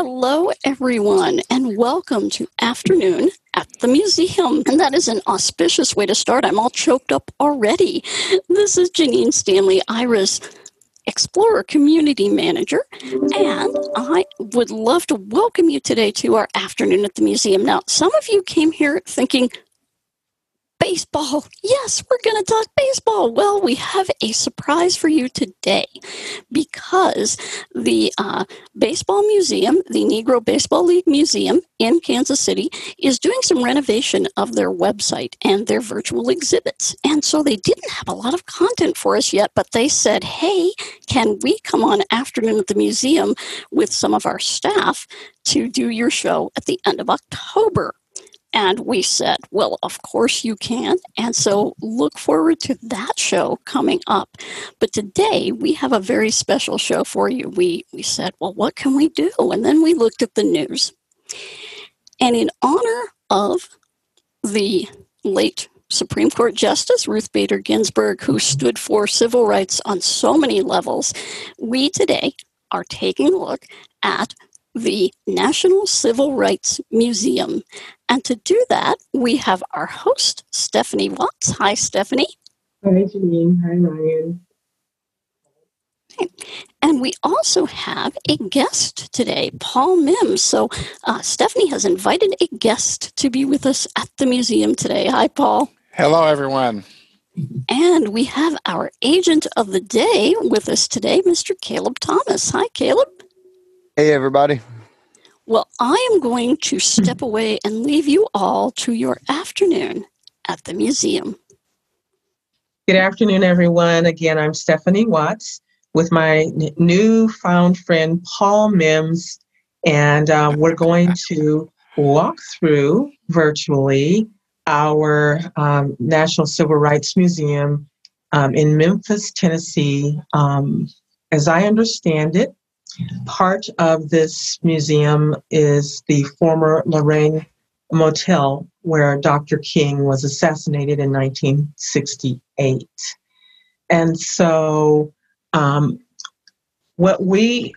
Hello, everyone, and welcome to Afternoon at the Museum. And that is an auspicious way to start. I'm all choked up already. This is Janine Stanley, Aira's Explorer Community Manager, and I would love to welcome you today to our Afternoon at the Museum. Now, some of you came here thinking, baseball. Yes, we're going to talk baseball. Well, we have a surprise for you today because the uh, Baseball Museum, the Negro Baseball League Museum in Kansas City, is doing some renovation of their website and their virtual exhibits. And so they didn't have a lot of content for us yet, but they said, hey, can we come on afternoon at the museum with some of our staff to do your show at the end of October? And we said, well, of course you can. And so look forward to that show coming up. But today we have a very special show for you. We, we said, well, what can we do? And then we looked at the news. And in honor of the late Supreme Court Justice Ruth Bader Ginsburg, who stood for civil rights on so many levels, we today are taking a look at the National Civil Rights Museum. And to do that, we have our host, Stephanie Watts. Hi, Stephanie. Hi, Janine. Hi, Ryan. And we also have a guest today, Paul Mims. So uh, Stephanie has invited a guest to be with us at the museum today. Hi, Paul. Hello, everyone. And we have our agent of the day with us today, Mr. Caleb Thomas. Hi, Caleb. Hey, everybody. Well, I am going to step away and leave you all to your afternoon at the museum. Good afternoon, everyone. Again, I'm Stephanie Watts with my n- newfound friend Paul Mims, and uh, we're going to walk through virtually our um, National Civil Rights Museum um, in Memphis, Tennessee. Um, as I understand it, Part of this museum is the former Lorraine Motel, where Dr. King was assassinated in 1968. And so, um, what we,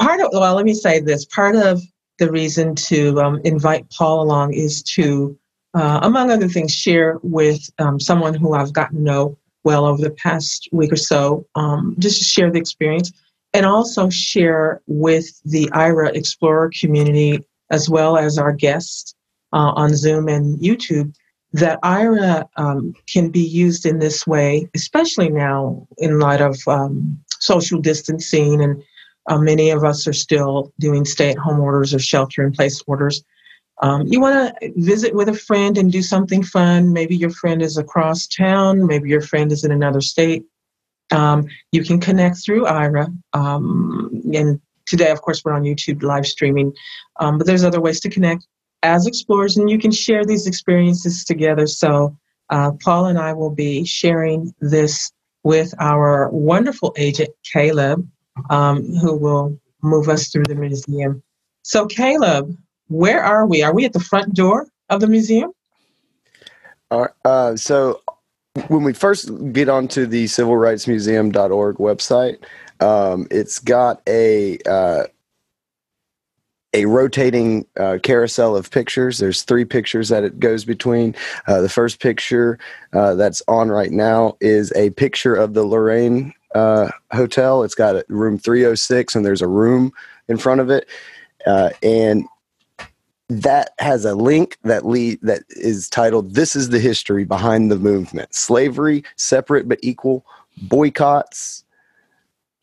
part of, well, let me say this part of the reason to um, invite Paul along is to, uh, among other things, share with um, someone who I've gotten to know well over the past week or so, um, just to share the experience and also share with the Aira Explorer community, as well as our guests uh, on Zoom and YouTube, that Aira um, can be used in this way, especially now in light of um, social distancing, and uh, many of us are still doing stay at home orders or shelter in place orders. Um, you want to visit with a friend and do something fun. Maybe your friend is across town, maybe your friend is in another state um, you can connect through Aira. Um, and today, of course, we're on YouTube live streaming, um, but there's other ways to connect as explorers, and you can share these experiences together. So, uh, Paul and I will be sharing this with our wonderful agent, Caleb, um, who will move us through the museum. So, Caleb, where are we? Are we at the front door of the museum? Uh, so when we first get onto the civilrightsmuseum.org website, um, it's got a uh, a rotating uh, carousel of pictures. There's three pictures that it goes between. Uh, the first picture uh, that's on right now is a picture of the Lorraine uh, Hotel. It's got room 306, and there's a room in front of it. Uh, and that has a link that lead that is titled this is the history behind the movement slavery separate but equal boycotts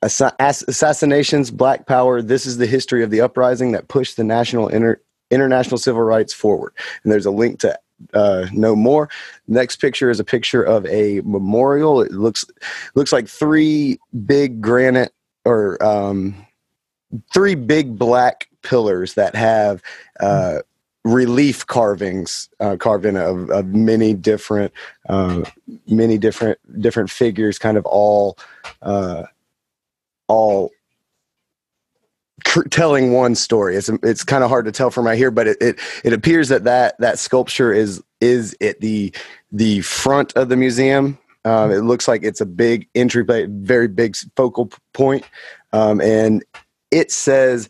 ass- assassinations black power this is the history of the uprising that pushed the national inter- international civil rights forward and there's a link to uh, more. Next picture is a picture of a memorial. It looks looks like three big granite or um, three big black pillars that have uh, relief carvings uh, carved in of, of many different uh, many different different figures kind of all uh, all cr- telling one story. It's it's kind of hard to tell from right here but it, it it appears that that that sculpture is is at the the front of the museum. Um, it looks like it's a big entry plate, very big focal point. Um, and it says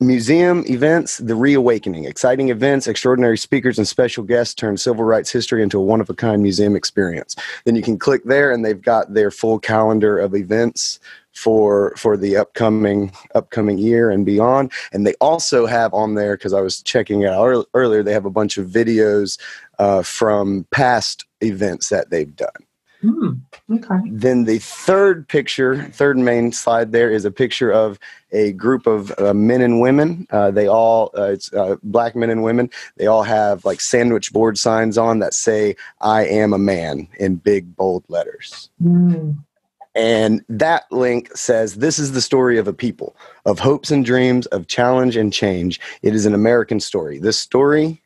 museum events, the reawakening, exciting events, extraordinary speakers, and special guests turn civil rights history into a one of a kind museum experience. Then you can click there, and they've got their full calendar of events for for the upcoming upcoming year and beyond. And they also have on there because i was checking out earlier they have a bunch of videos uh, from past events that they've done. Mm, okay. then the third picture, third main slide there is a picture of a group of uh, men and women. Uh, they all, uh, it's uh, black men and women. They all have like sandwich board signs on that say, I am a man in big bold letters. Mm, And that link says, This is the story of a people, of hopes and dreams, of challenge and change. It is an American story. This story,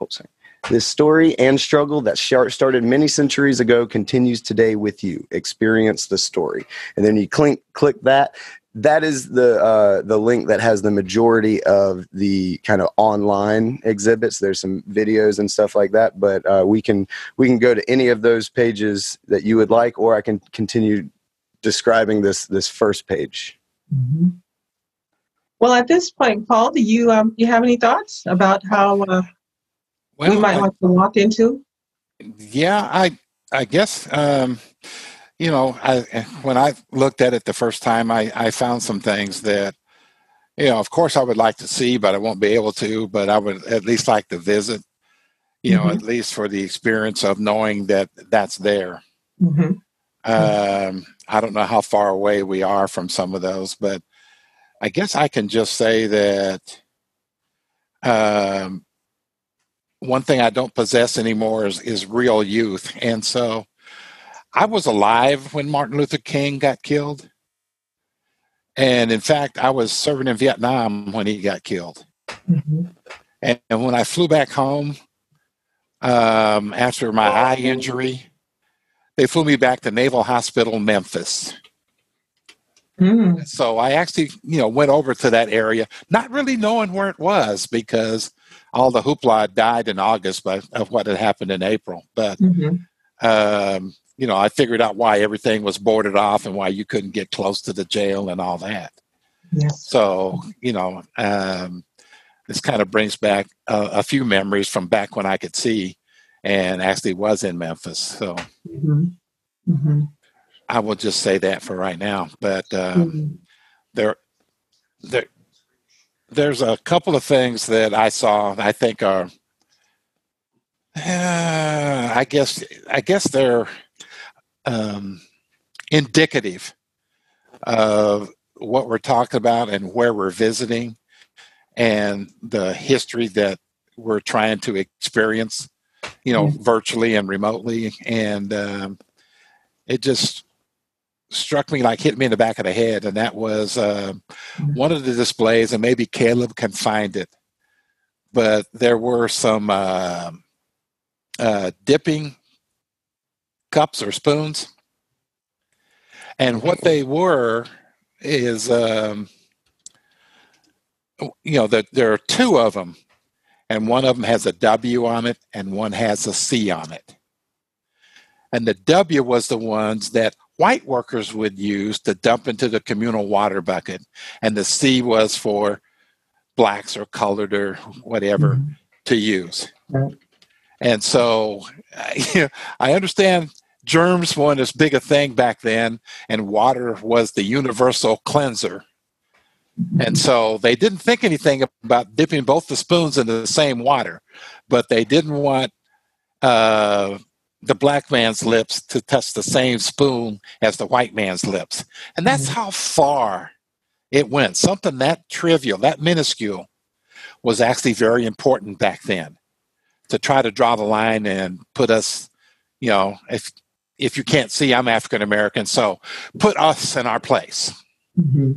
oh, sorry. This story and struggle that started many centuries ago continues today with you. Experience the story. And then you click, click that. That is the uh, the link that has the majority of the kind of online exhibits. There's some videos and stuff like that, but uh, we can we can go to any of those pages that you would like, or I can continue describing this this first page. mhm. Well, at this point, Paul, do you um, you have any thoughts about how uh, we might I- like to walk into? yeah, I I guess um, you know, I when I looked at it the first time, I I found some things that you know, of course, I would like to see, but I won't be able to. But I would at least like to visit. You know, Mhm. at least for the experience of knowing that that's there. hmm Um, I don't know how far away we are from some of those, but I guess I can just say that um, one thing I don't possess anymore is, is real youth. And so I was alive when Martin Luther King got killed. And in fact, I was serving in Vietnam when he got killed. hmm And, and when I flew back home um, after my eye injury, they flew me back to Naval Hospital, Memphis. Mm, So I actually, you know, went over to that area, not really knowing where it was because all the hoopla died in August but of what had happened in April. But hmm um, you know, I figured out why everything was boarded off and why you couldn't get close to the jail and all that. Yes. So you know, um, this kind of brings back a, a few memories from back when I could see, and actually was in Memphis. So hmm hmm I will just say that for right now. But um, there there there's a couple of things that I saw I think are uh, I guess I guess they're um, indicative of what we're talking about and where we're visiting and the history that we're trying to experience you know Yeah. virtually and remotely and um, it just struck me like hit me in the back of the head and that was uh, one of the displays and maybe caleb can find it but there were some uh, uh, dipping cups or spoons. And what they were is um, you know that there are two of them and one of them has a w on it and one has a c on it. And the w was the ones that white workers would use to dump into the communal water bucket and the c was for blacks or colored or whatever Mhm. to use Right. and so I, I understand germs weren't as big a thing back then and water was the universal cleanser and so they didn't think anything about dipping both the spoons into the same water, but they didn't want uh, the black man's lips to touch the same spoon as the white man's lips. And that's how far it went. Something that trivial, that minuscule, was actually very important back then to try to draw the line and put us, you know, if if you can't see, I'm African American, so put us in our place. hmm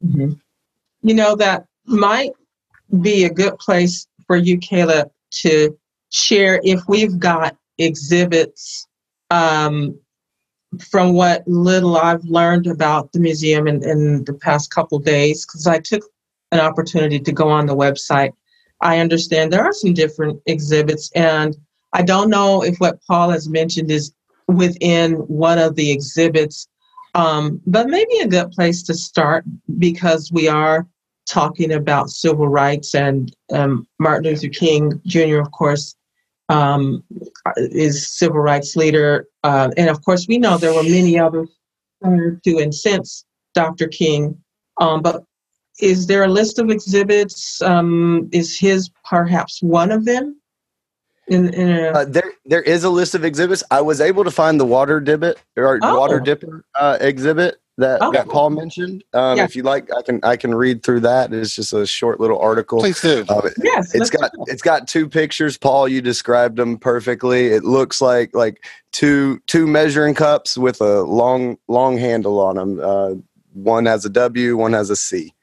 hmm You know, that might be a good place for you, Caleb, to share if we've got exhibits um, from what little I've learned about the museum in, in the past couple days, because I took an opportunity to go on the website. I understand there are some different exhibits, and I don't know if what Paul has mentioned is within one of the exhibits um, but maybe a good place to start because we are talking about civil rights and um, Martin Luther King Jr., of course, um, is civil rights leader. Uh, and of course, we know there were many others to and since Dr. King. Um, but is there a list of exhibits? Um, is his perhaps one of them? In, in a... uh, there, there is a list of exhibits. I was able to find the water dipper or oh. water dipper uh, exhibit that, oh. that Paul mentioned. Um, yeah. If you like, I can I can read through that. It's just a short little article. Please do. Uh, yes, it's got it's got two pictures. Paul, you described them perfectly. It looks like like two two measuring cups with a long long handle on them. Uh, one has a W, one has a C.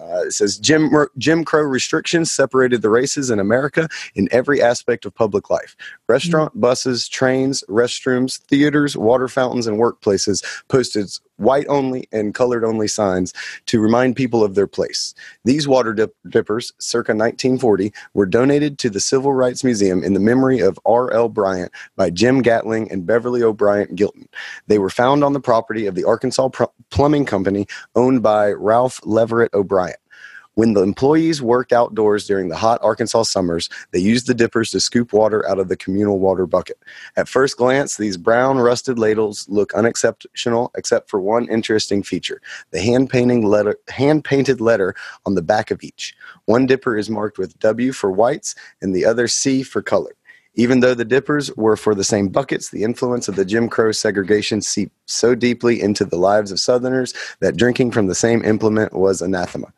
Uh, it says Jim, Jim Crow restrictions separated the races in America in every aspect of public life. Restaurant, mm-hmm. buses, trains, restrooms, theaters, water fountains, and workplaces posted white only and colored only signs to remind people of their place. These water dip- dippers, circa 1940, were donated to the Civil Rights Museum in the memory of R.L. Bryant by Jim Gatling and Beverly O'Brien Gilton. They were found on the property of the Arkansas Pr- Plumbing Company owned by Ralph Leverett O'Brien. When the employees worked outdoors during the hot Arkansas summers, they used the dippers to scoop water out of the communal water bucket. At first glance, these brown rusted ladles look unexceptional except for one interesting feature the hand letter hand painted letter on the back of each. One dipper is marked with W for whites and the other C for colored. Even though the dippers were for the same buckets, the influence of the Jim Crow segregation seeped so deeply into the lives of Southerners that drinking from the same implement was anathema.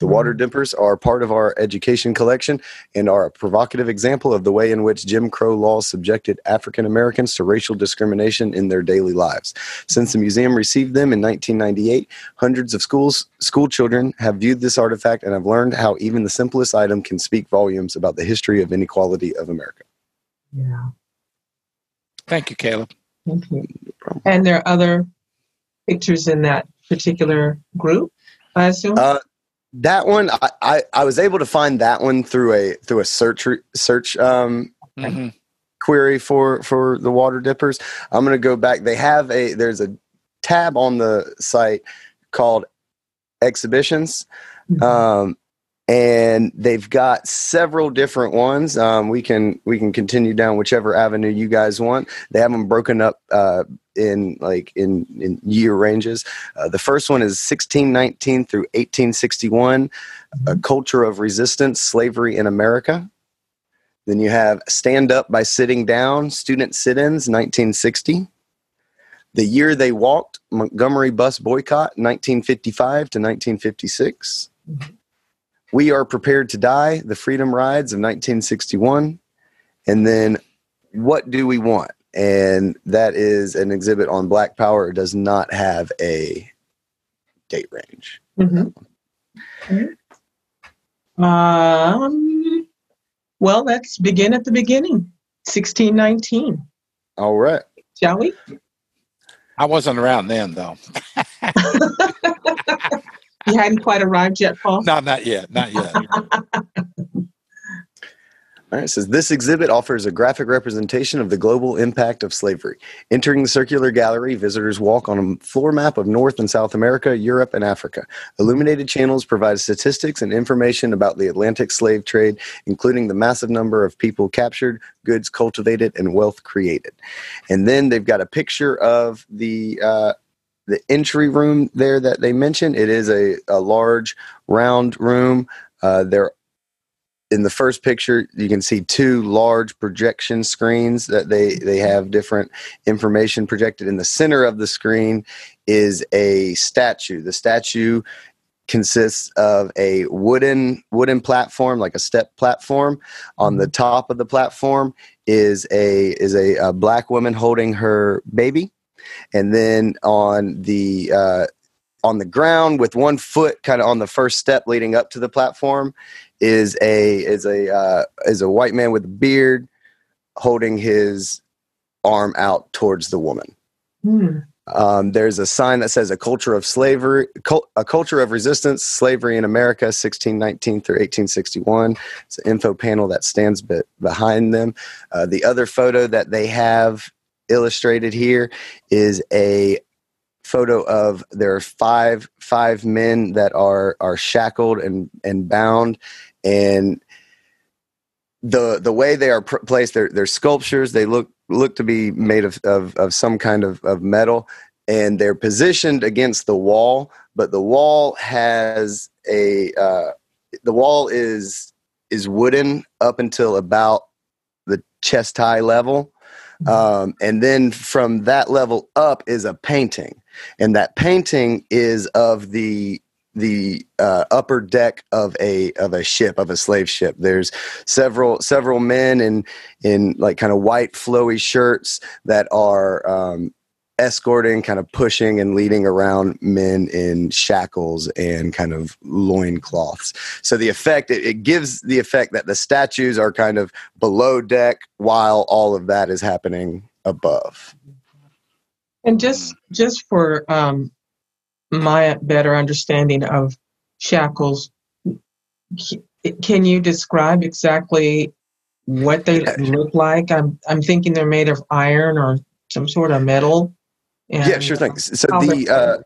The water dippers are part of our education collection and are a provocative example of the way in which Jim Crow laws subjected African Americans to racial discrimination in their daily lives. Since the museum received them in 1998, hundreds of schools, school children have viewed this artifact and have learned how even the simplest item can speak volumes about the history of inequality of America. Yeah. Thank you, Caleb. Thank you. And there are other pictures in that particular group, I assume? Uh, that one I, I, I was able to find that one through a through a search search um, mm-hmm. query for for the water dippers i'm going to go back they have a there's a tab on the site called exhibitions mm-hmm. um, and they've got several different ones. Um, we can we can continue down whichever avenue you guys want. They have them broken up uh, in like in in year ranges. Uh, the first one is 1619 through 1861, a culture of resistance, slavery in America. Then you have Stand Up by Sitting Down, Student Sit-ins, 1960. The Year They Walked, Montgomery Bus Boycott, 1955 to 1956. Mm-hmm. We Are Prepared to Die, The Freedom Rides of 1961. And then What Do We Want? And that is an exhibit on Black Power. It does not have a date range. Mm-hmm. Um, well, let's begin at the beginning 1619. All right. Shall we? I wasn't around then, though. You hadn't quite arrived yet, Paul? No, not yet. Not yet. All right, it says this exhibit offers a graphic representation of the global impact of slavery. Entering the circular gallery, visitors walk on a floor map of North and South America, Europe, and Africa. Illuminated channels provide statistics and information about the Atlantic slave trade, including the massive number of people captured, goods cultivated, and wealth created. And then they've got a picture of the uh, the entry room there that they mentioned. It is a, a large round room. Uh, there in the first picture you can see two large projection screens that they they have different information projected in the center of the screen is a statue the statue consists of a wooden wooden platform like a step platform on the top of the platform is a is a, a black woman holding her baby and then on the uh, on the ground with one foot kind of on the first step leading up to the platform is a is a uh, is a white man with a beard holding his arm out towards the woman. Hmm. Um, there's a sign that says a culture of slavery, a culture of resistance, slavery in America, 1619 through 1861. It's an info panel that stands be- behind them. Uh, the other photo that they have illustrated here is a photo of there are five five men that are are shackled and and bound. And the the way they are pr- placed they're, they're sculptures. They look look to be made of of, of some kind of, of metal. And they're positioned against the wall but the wall has a uh, the wall is is wooden up until about the chest high level um, and then from that level up is a painting and that painting is of the the uh, upper deck of a of a ship of a slave ship. There's several several men in in like kind of white flowy shirts that are um, escorting, kind of pushing and leading around men in shackles and kind of loincloths. So the effect it, it gives the effect that the statues are kind of below deck while all of that is happening above. And just just for um, my better understanding of shackles, can you describe exactly what they look like? I'm I'm thinking they're made of iron or some sort of metal. And, yeah, sure thing. So the uh,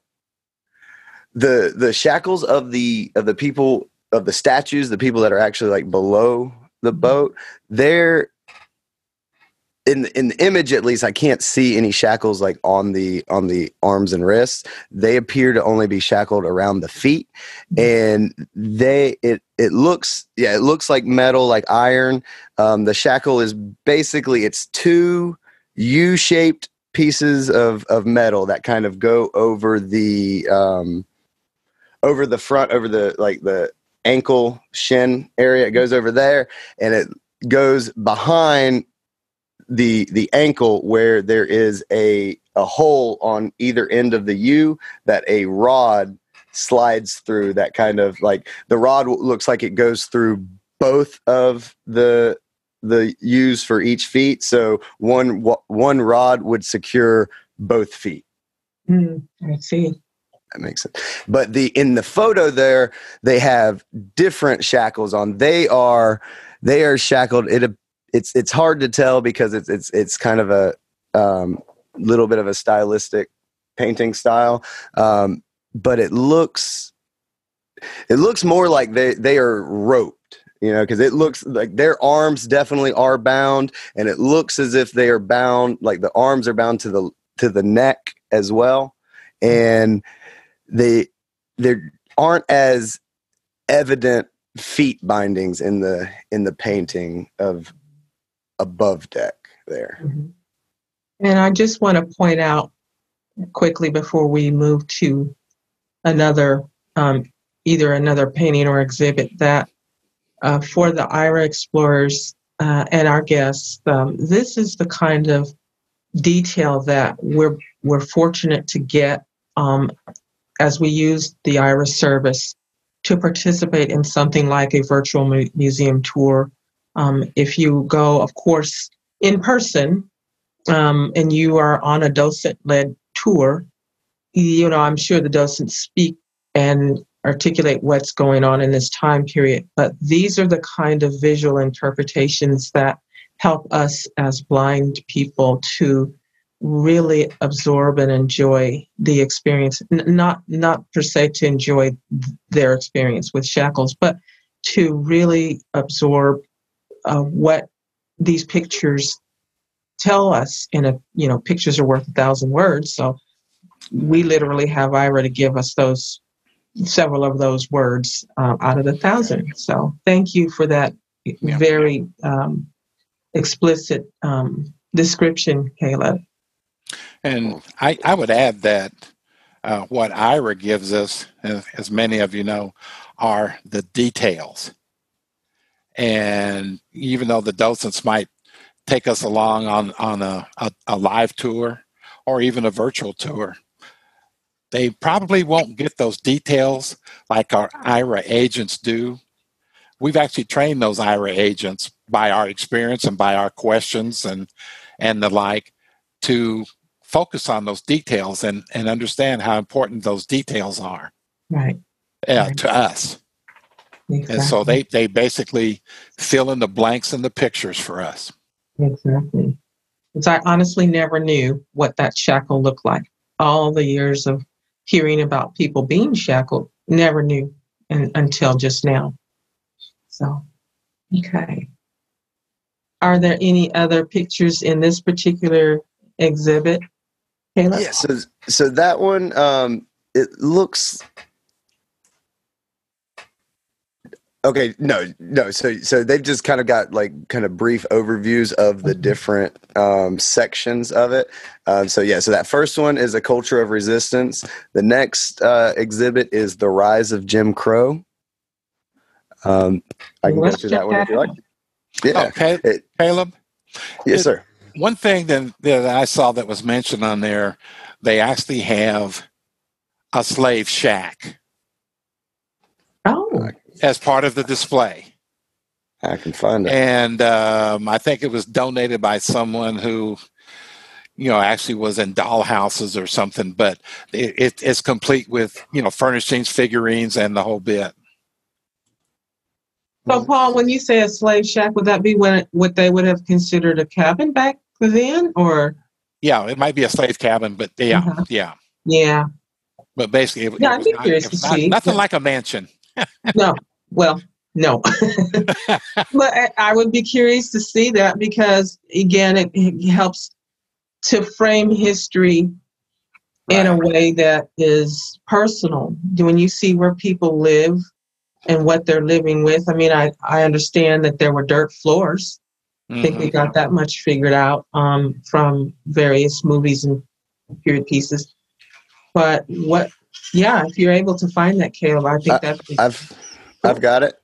the the shackles of the of the people of the statues, the people that are actually like below the mm-hmm. boat, they're in in the image at least i can't see any shackles like on the on the arms and wrists. They appear to only be shackled around the feet. And they it it looks yeah it looks like metal like iron. Um, the shackle is basically it's two u-shaped pieces of of metal that kind of go over the um over the front over the like the ankle shin area. It goes over there and it goes behind the the ankle where there is a a hole on either end of the U that a rod slides through that kind of like the rod looks like it goes through both of the the use for each feet. So one one rod would secure both feet. Mm, i see. That makes sense. But the in the photo there they have different shackles on. They are they are shackled. It it's it's hard to tell because it's it's it's kind of a um, little bit of a stylistic painting style, um, but it looks it looks more like they they are roped. You know, because it looks like their arms definitely are bound, and it looks as if they are bound, like the arms are bound to the to the neck as well, and they there aren't as evident feet bindings in the in the painting of above deck there. Mm-hmm. And I just want to point out quickly before we move to another, um, either another painting or exhibit, that uh, for the Aira explorers uh, and our guests, um, this is the kind of detail that we're we're fortunate to get um, as we use the Aira service to participate in something like a virtual mu- museum tour. Um, if you go, of course, in person um, and you are on a docent led tour, you know, I'm sure the docents speak and articulate what's going on in this time period. But these are the kind of visual interpretations that help us as blind people to really absorb and enjoy the experience N- not not per se to enjoy their experience with shackles but to really absorb uh, what these pictures tell us in a you know pictures are worth a thousand words so we literally have Aira to give us those several of those words uh, out of the thousand. So thank you for that yeah. very um, explicit um, description caleb and I, I would add that uh, what Aira gives us as, as many of you know are the details. And even though the docents might take us along on, on a, a, a live tour or even a virtual tour, they probably won't get those details like our Aira agents do. We've actually trained those Aira agents by our experience and by our questions and and the like to focus on those details and, and understand how important those details are. Right. Yeah, right. to us. Exactly. And so they, they basically fill in the blanks in the pictures for us. Exactly. Because I honestly never knew what that shackle looked like. all the years of hearing about people being shackled, never knew and, until just now. So, okay. Are there any other pictures in this particular exhibit? Caleb? Yeah, so, so that one, um, it looks Okay, no, no. So, so they've just kind of got like kind of brief overviews of the mm-hmm. different um, sections of it. Um, so, yeah. So that first one is a culture of resistance. The next uh, exhibit is the rise of Jim Crow. Um, I can Let's go through that one if you like. Yeah, okay, it, Caleb. Yes, sir. One thing that, that I saw that was mentioned on there, they actually have a slave shack. As part of the display. I can find it. And um, I think it was donated by someone who, you know, actually was in dollhouses or something. But it, it, it's complete with you know furnishings, figurines, and the whole bit. So, Paul, when you say a slave shack, would that be when what they would have considered a cabin back then, or? Yeah, it might be a slave cabin, but yeah, uh-huh. yeah, yeah. But basically, it, yeah, it I'd be curious to not. Nothing like a mansion. no, well, no. but I would be curious to see that because, again, it, it helps to frame history in a way that is personal. When you see where people live and what they're living with, I mean, I, I understand that there were dirt floors. Mm-hmm. I think we got that much figured out um, from various movies and period pieces. But what, yeah, if you're able to find that, Caleb, I think that. I've I've got it.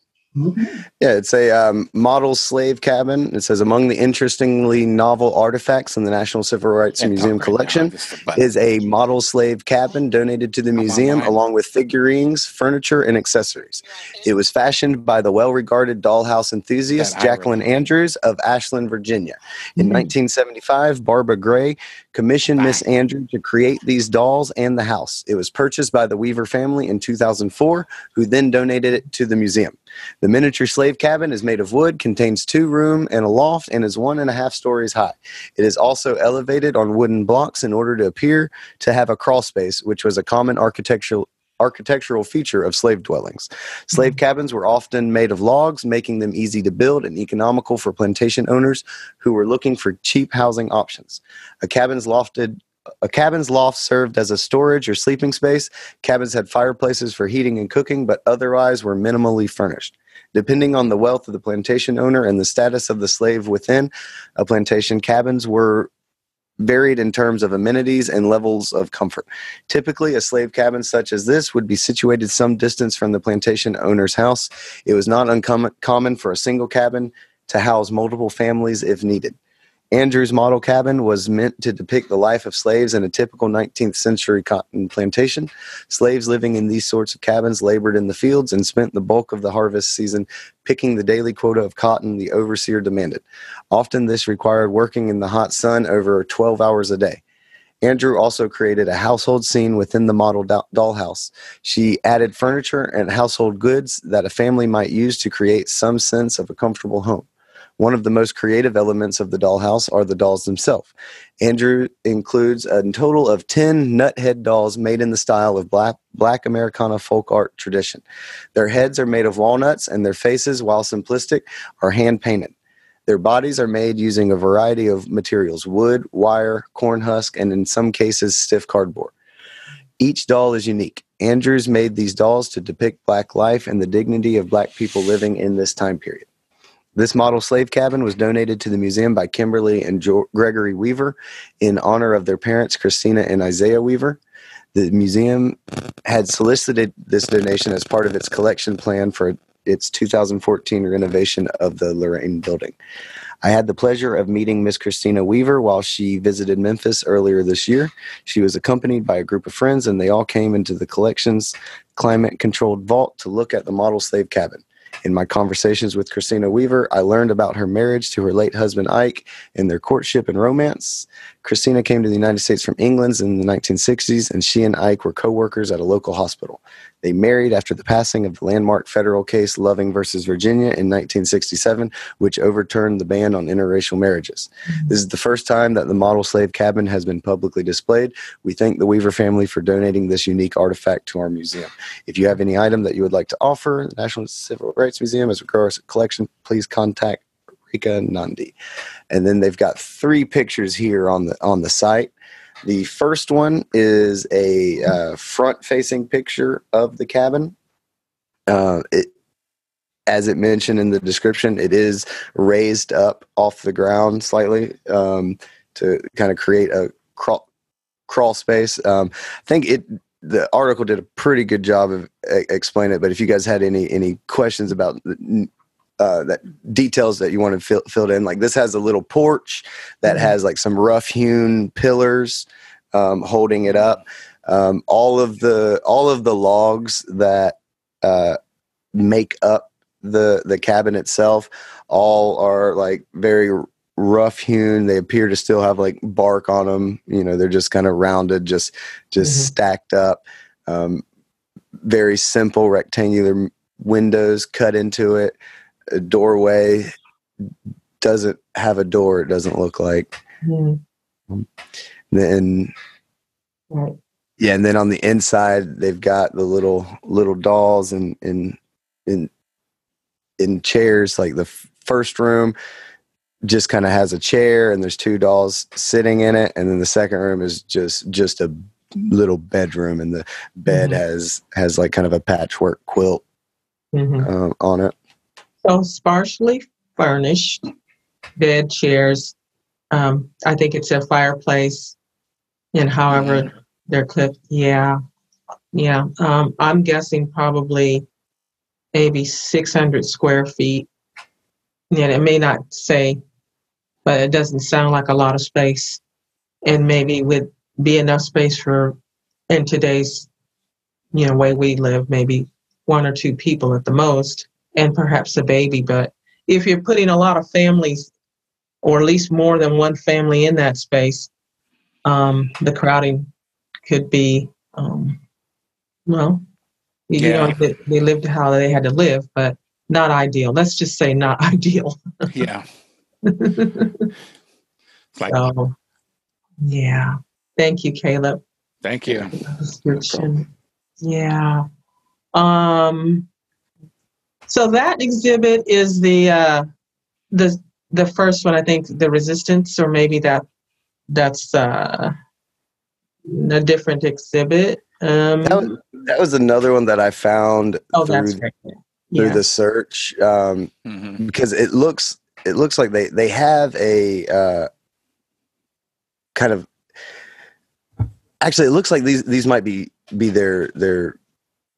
Yeah, it's a um, model slave cabin. It says among the interestingly novel artifacts in the National Civil Rights Museum collection is a model slave cabin donated to the museum along with figurines, furniture, and accessories. It was fashioned by the well-regarded dollhouse enthusiast Jacqueline Andrews of Ashland, Virginia. In mm-hmm. 1975, Barbara Gray commissioned Miss Andrew to create these dolls and the house. It was purchased by the Weaver family in 2004, who then donated it to the museum. The miniature slave cabin is made of wood, contains two room and a loft, and is one and a half stories high. It is also elevated on wooden blocks in order to appear to have a crawl space, which was a common architectural architectural feature of slave dwellings. Slave mm-hmm. cabins were often made of logs, making them easy to build and economical for plantation owners who were looking for cheap housing options. A cabin's lofted a cabin's loft served as a storage or sleeping space. Cabins had fireplaces for heating and cooking, but otherwise were minimally furnished. Depending on the wealth of the plantation owner and the status of the slave within a plantation, cabins were varied in terms of amenities and levels of comfort. Typically, a slave cabin such as this would be situated some distance from the plantation owner's house. It was not uncommon for a single cabin to house multiple families if needed. Andrew's model cabin was meant to depict the life of slaves in a typical 19th century cotton plantation. Slaves living in these sorts of cabins labored in the fields and spent the bulk of the harvest season picking the daily quota of cotton the overseer demanded. Often this required working in the hot sun over 12 hours a day. Andrew also created a household scene within the model dollhouse. She added furniture and household goods that a family might use to create some sense of a comfortable home. One of the most creative elements of the dollhouse are the dolls themselves. Andrew includes a total of 10 nuthead dolls made in the style of black, black Americana folk art tradition. Their heads are made of walnuts, and their faces, while simplistic, are hand painted. Their bodies are made using a variety of materials wood, wire, corn husk, and in some cases, stiff cardboard. Each doll is unique. Andrews made these dolls to depict black life and the dignity of black people living in this time period. This model slave cabin was donated to the museum by Kimberly and jo- Gregory Weaver in honor of their parents, Christina and Isaiah Weaver. The museum had solicited this donation as part of its collection plan for its 2014 renovation of the Lorraine building. I had the pleasure of meeting Miss Christina Weaver while she visited Memphis earlier this year. She was accompanied by a group of friends, and they all came into the collection's climate controlled vault to look at the model slave cabin. In my conversations with Christina Weaver, I learned about her marriage to her late husband Ike and their courtship and romance. Christina came to the United States from England in the 1960s, and she and Ike were co workers at a local hospital. They married after the passing of the landmark federal case Loving versus Virginia in 1967, which overturned the ban on interracial marriages. Mm-hmm. This is the first time that the model slave cabin has been publicly displayed. We thank the Weaver family for donating this unique artifact to our museum. If you have any item that you would like to offer the National Civil Rights Museum as regards collection, please contact Rika Nandi. And then they've got three pictures here on the on the site. The first one is a uh, front-facing picture of the cabin. Uh, it, as it mentioned in the description, it is raised up off the ground slightly um, to kind of create a crawl, crawl space. Um, I think it the article did a pretty good job of uh, explaining it. But if you guys had any any questions about uh, that details that you wanted fill, filled in. Like this has a little porch that mm-hmm. has like some rough hewn pillars um, holding it up. Um, all of the all of the logs that uh, make up the the cabin itself all are like very rough hewn. They appear to still have like bark on them. You know, they're just kind of rounded, just just mm-hmm. stacked up. Um, very simple rectangular windows cut into it a doorway doesn't have a door. It doesn't look like. Mm. Then, right. yeah, and then on the inside they've got the little little dolls and in in in chairs. Like the first room just kind of has a chair and there's two dolls sitting in it, and then the second room is just just a little bedroom, and the bed mm-hmm. has has like kind of a patchwork quilt mm-hmm. um, on it. So sparsely furnished bed, chairs. Um, I think it's a fireplace, and however mm-hmm. they're clipped. Yeah, yeah. Um, I'm guessing probably maybe 600 square feet. Yeah, it may not say, but it doesn't sound like a lot of space, and maybe would be enough space for in today's you know way we live, maybe one or two people at the most and perhaps a baby. But if you're putting a lot of families, or at least more than one family in that space, um, the crowding could be, um, well, you yeah. know, they, they lived how they had to live, but not ideal. Let's just say not ideal. yeah. like, so, yeah. Thank you, Caleb. Thank you. Yeah. Um, so that exhibit is the uh, the the first one. I think the resistance, or maybe that that's uh, a different exhibit. Um, that, was, that was another one that I found oh, through, that's right. yeah. through the search um, mm-hmm. because it looks it looks like they they have a uh, kind of actually it looks like these these might be be their their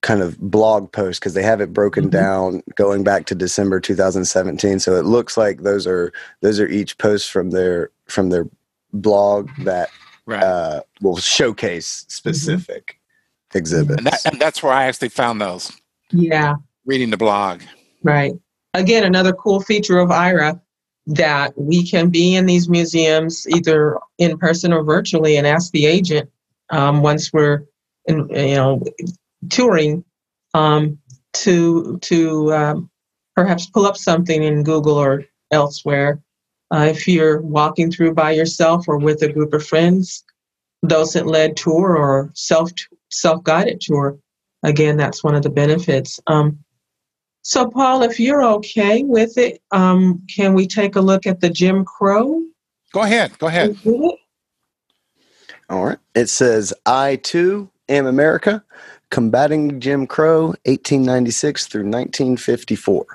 kind of blog post because they have it broken mm-hmm. down going back to December 2017. So it looks like those are those are each posts from their from their blog that right. uh, will showcase specific mm-hmm. exhibits. And, that, and that's where I actually found those. Yeah, reading the blog. Right. Again, another cool feature of Aira that we can be in these museums either in person or virtually and ask the agent um, once we're in, you know touring um, to to um, perhaps pull up something in Google or elsewhere. Uh, if you're walking through by yourself or with a group of friends, docent led tour or self self guided tour, again, that's one of the benefits. Um, so, Paul, if you're okay with it, um, can we take a look at the Jim Crow? Go ahead. Go ahead. All right. It says, I too am America. Combating Jim Crow, 1896 through 1954.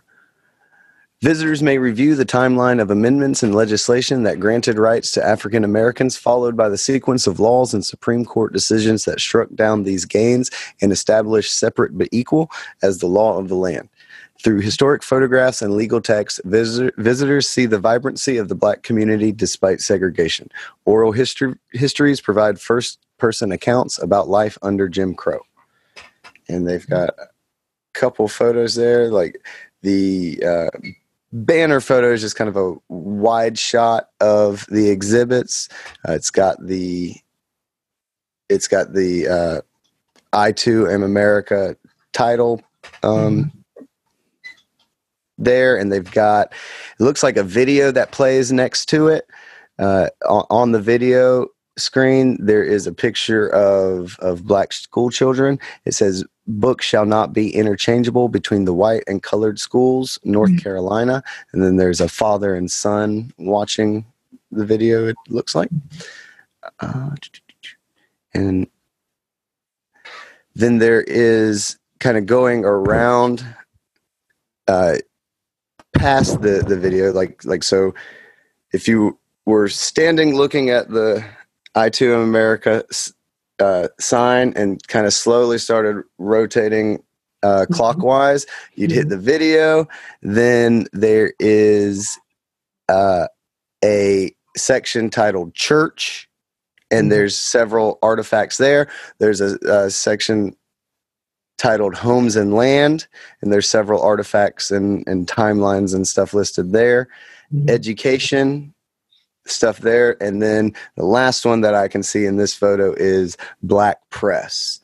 Visitors may review the timeline of amendments and legislation that granted rights to African Americans, followed by the sequence of laws and Supreme Court decisions that struck down these gains and established separate but equal as the law of the land. Through historic photographs and legal texts, visitor, visitors see the vibrancy of the black community despite segregation. Oral history, histories provide first person accounts about life under Jim Crow and they've got a couple photos there. Like the uh, banner photo is just kind of a wide shot of the exhibits. Uh, it's got the it's got the uh, I too am America title um, there, and they've got it looks like a video that plays next to it. Uh, on, the video screen, there is a picture of of black school children. It says books shall not be interchangeable between the white and colored schools, North Mhm. Carolina. And then there's a father and son watching the video, it looks like. Uh, and then there is kind of going around uh, past the, the video, like like so if you were standing looking at the I too am America uh, sign and kind of slowly started rotating uh, Mhm. clockwise, you'd hit the video. Then there is uh, a section titled Church, and Mhm. there's several artifacts there. There's a, a section titled Homes and Land, and there's several artifacts and, and timelines and stuff listed there. Mhm. education stuff there and then the last one that i can see in this photo is black press.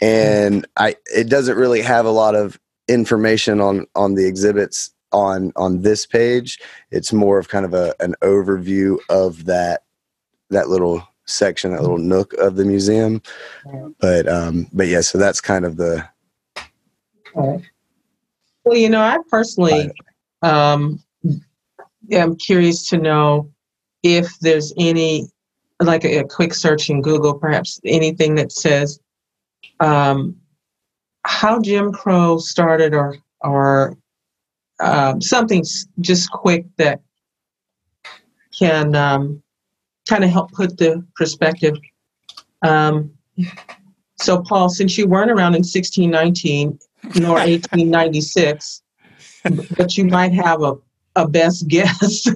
And i it doesn't really have a lot of information on on the exhibits on on this page. It's more of kind of a an overview of that that little section that little nook of the museum. But um but yeah so that's kind of the Okay. Well, you know, I personally um, am curious to know if there's any, like a, a quick search in Google, perhaps anything that says um, how Jim Crow started, or or um, something just quick that can um, kind of help put the perspective. Um, so, Paul, since you weren't around in 1619 nor 1896, but you might have a, a best guess.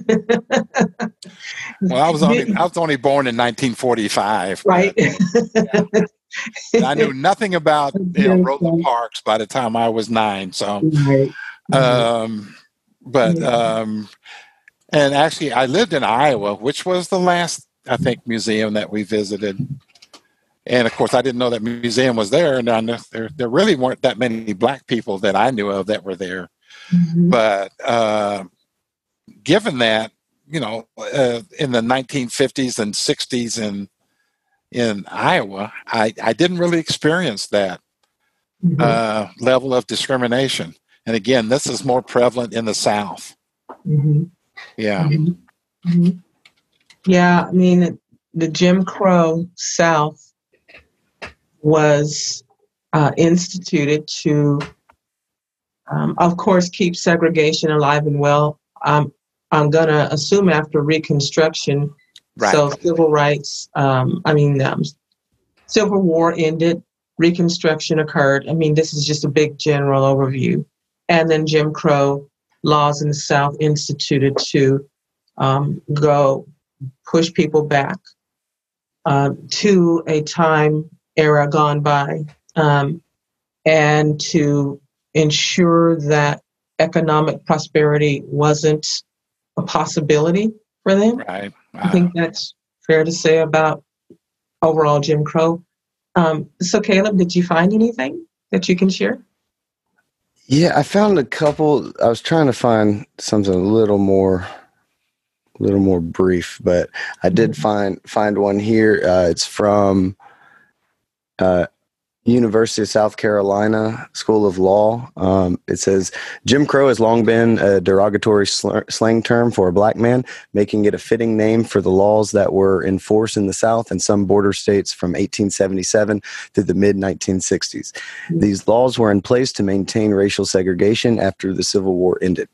Well, I was only I was only born in 1945, but right? I knew nothing about you know, Rosa Parks by the time I was nine. So, Right. um, but um, and actually, I lived in Iowa, which was the last I think museum that we visited. And of course, I didn't know that museum was there, and I know there there really weren't that many black people that I knew of that were there. Mhm. But uh, given that, you know, uh, in the 1950s and 60s in in Iowa, I, I didn't really experience that Mhm. uh, level of discrimination. And again, this is more prevalent in the South. Mhm. Yeah, Mhm. Mhm. Yeah, I mean, the Jim Crow South was uh, instituted to, um, of course, keep segregation alive and well. Um, I'm going to assume after Reconstruction, right. so civil rights, um, I mean, um, Civil War ended, Reconstruction occurred. I mean, this is just a big general overview. And then Jim Crow laws in the South instituted to um, go push people back uh, to a time era gone by um, and to ensure that economic prosperity wasn't a possibility for them. right. I think that's fair to say about overall Jim Crow. Um, so, Caleb, did you find anything that you can share? Yeah, I found a couple. I was trying to find something a little more, a little more brief, but I did find find one here. Uh, it's from uh, University of South Carolina School of Law. Um, it says Jim Crow has long been a derogatory sl- slang term for a black man, making it a fitting name for the laws that were in force in the South and some border states from 1877 through the mid 1960s. These laws were in place to maintain racial segregation after the Civil War ended.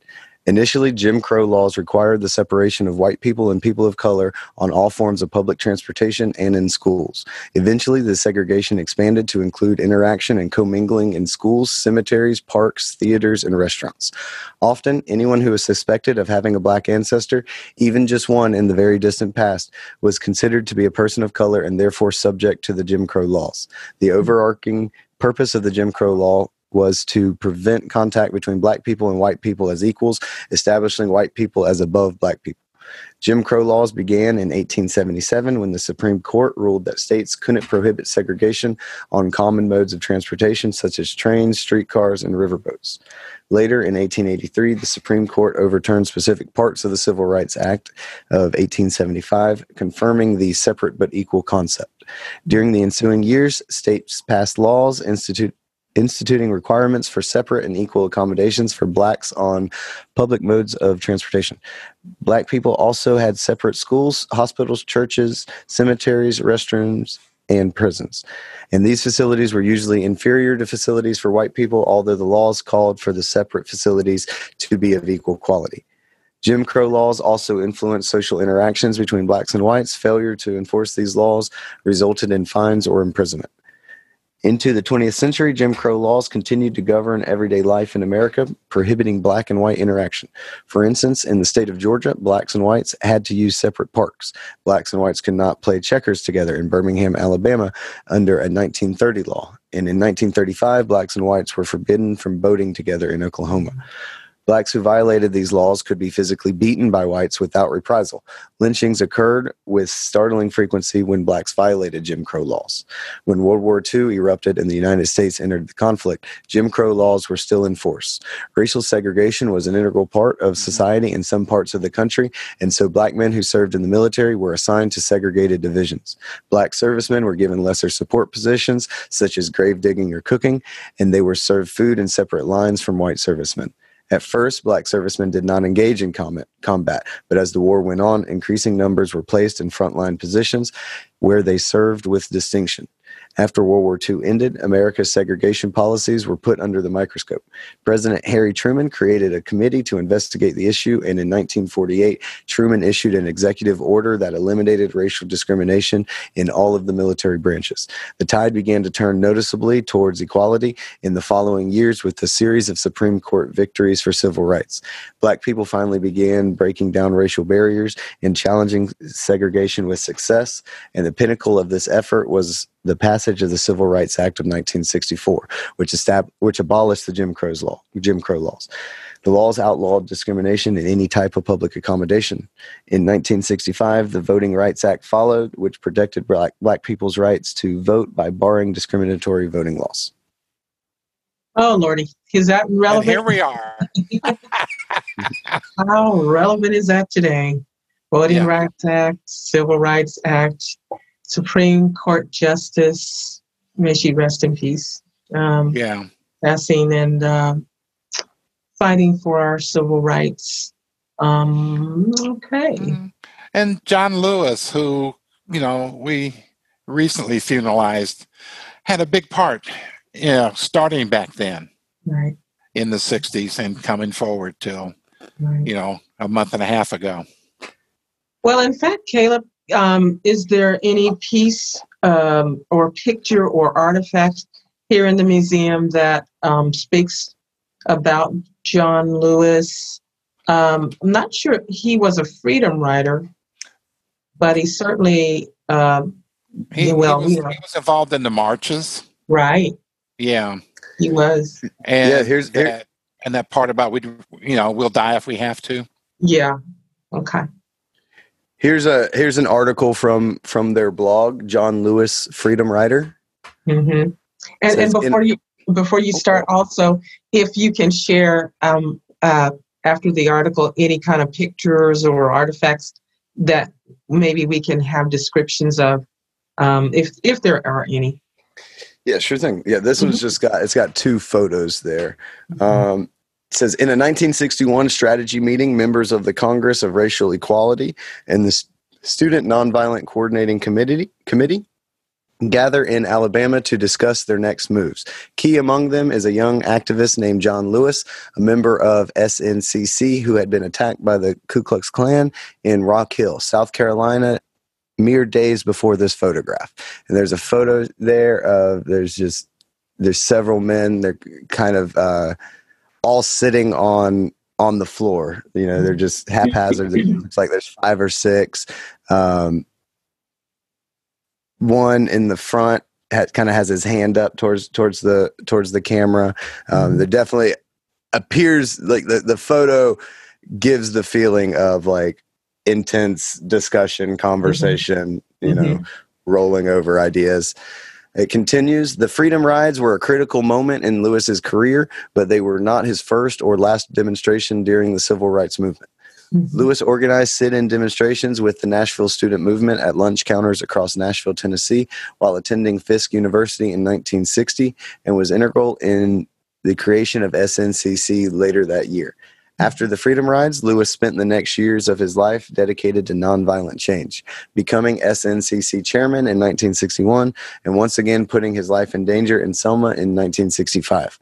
Initially, Jim Crow laws required the separation of white people and people of color on all forms of public transportation and in schools. Eventually, the segregation expanded to include interaction and commingling in schools, cemeteries, parks, theaters, and restaurants. Often, anyone who was suspected of having a black ancestor, even just one in the very distant past, was considered to be a person of color and therefore subject to the Jim Crow laws. The overarching purpose of the Jim Crow law was to prevent contact between black people and white people as equals, establishing white people as above black people. Jim Crow laws began in 1877 when the Supreme Court ruled that states couldn't prohibit segregation on common modes of transportation such as trains, streetcars, and riverboats. Later, in 1883, the Supreme Court overturned specific parts of the Civil Rights Act of 1875, confirming the separate but equal concept. During the ensuing years, states passed laws institute, instituting requirements for separate and equal accommodations for blacks on public modes of transportation. Black people also had separate schools, hospitals, churches, cemeteries, restrooms, and prisons. And these facilities were usually inferior to facilities for white people, although the laws called for the separate facilities to be of equal quality. Jim Crow laws also influenced social interactions between blacks and whites. Failure to enforce these laws resulted in fines or imprisonment. Into the 20th century, Jim Crow laws continued to govern everyday life in America, prohibiting black and white interaction. For instance, in the state of Georgia, blacks and whites had to use separate parks. Blacks and whites could not play checkers together in Birmingham, Alabama, under a 1930 law. And in 1935, blacks and whites were forbidden from boating together in Oklahoma. Blacks who violated these laws could be physically beaten by whites without reprisal. Lynchings occurred with startling frequency when blacks violated Jim Crow laws. When World War II erupted and the United States entered the conflict, Jim Crow laws were still in force. Racial segregation was an integral part of mm-hmm. society in some parts of the country, and so black men who served in the military were assigned to segregated divisions. Black servicemen were given lesser support positions, such as grave digging or cooking, and they were served food in separate lines from white servicemen. At first, black servicemen did not engage in combat, but as the war went on, increasing numbers were placed in frontline positions where they served with distinction. After World War II ended, America's segregation policies were put under the microscope. President Harry Truman created a committee to investigate the issue, and in 1948, Truman issued an executive order that eliminated racial discrimination in all of the military branches. The tide began to turn noticeably towards equality in the following years with a series of Supreme Court victories for civil rights. Black people finally began breaking down racial barriers and challenging segregation with success, and the pinnacle of this effort was the passage of the Civil Rights Act of 1964, which, estab- which abolished the Jim Crow's law, Jim Crow laws. The laws outlawed discrimination in any type of public accommodation. In 1965, the Voting Rights Act followed, which protected black, black people's rights to vote by barring discriminatory voting laws. Oh, Lordy. Is that relevant? And here we are. How relevant is that today? Voting Yeah. Rights Act, Civil Rights Act, Supreme Court Justice, may she rest in peace, um, Yeah. passing and um fighting for our civil rights. Um, okay. Mm. And John Lewis, who, you know, we recently funeralized, had a big part, you know, starting back then Right, in the 60s and coming forward till, right. you know, a month and a half ago. Well, in fact, Caleb, um, is there any piece um, or picture or artifact here in the museum that um, speaks about John Lewis? Um, I'm not sure he was a freedom rider, but he certainly, um, He, Well, he, was, you know. he was involved in the marches. right, Yeah. he was. And Yeah, here's- here- that, and that part about we, you know, we'll die if we have to. Yeah, okay. Here's a here's an article from from their blog, John Lewis Freedom Rider. hmm And, Says and in- before you before you start, also, if you can share um, uh, after the article any kind of pictures or artifacts that maybe we can have descriptions of, um, if if there are any. Yeah, sure thing. Yeah, this one's just got it's got two photos there. Um, it says in a 1961 strategy meeting, members of the Congress of Racial Equality and the Student Nonviolent Coordinating Committee committee gather in Alabama to discuss their next moves. Key among them is a young activist named John Lewis, a member of SNCC who had been attacked by the Ku Klux Klan in Rock Hill, South Carolina, mere days before this photograph. And there's a photo there of there's just there's several men. They're kind of uh, all sitting on on the floor. You know, they're just haphazard. It looks like there's five or six. Um, one in the front ha- kind of has his hand up towards towards the towards the camera. Um, Mhm. There definitely appears like the the photo gives the feeling of like intense discussion, conversation. You know, rolling over ideas. It continues. The Freedom Rides were a critical moment in Lewis's career, but they were not his first or last demonstration during the civil rights movement. Mhm. Lewis organized sit in demonstrations with the Nashville student movement at lunch counters across Nashville, Tennessee, while attending Fisk University in 1960 and was integral in the creation of SNCC later that year. After the Freedom Rides, Lewis spent the next years of his life dedicated to nonviolent change, becoming SNCC chairman in 1961 and once again putting his life in danger in Selma in 1965.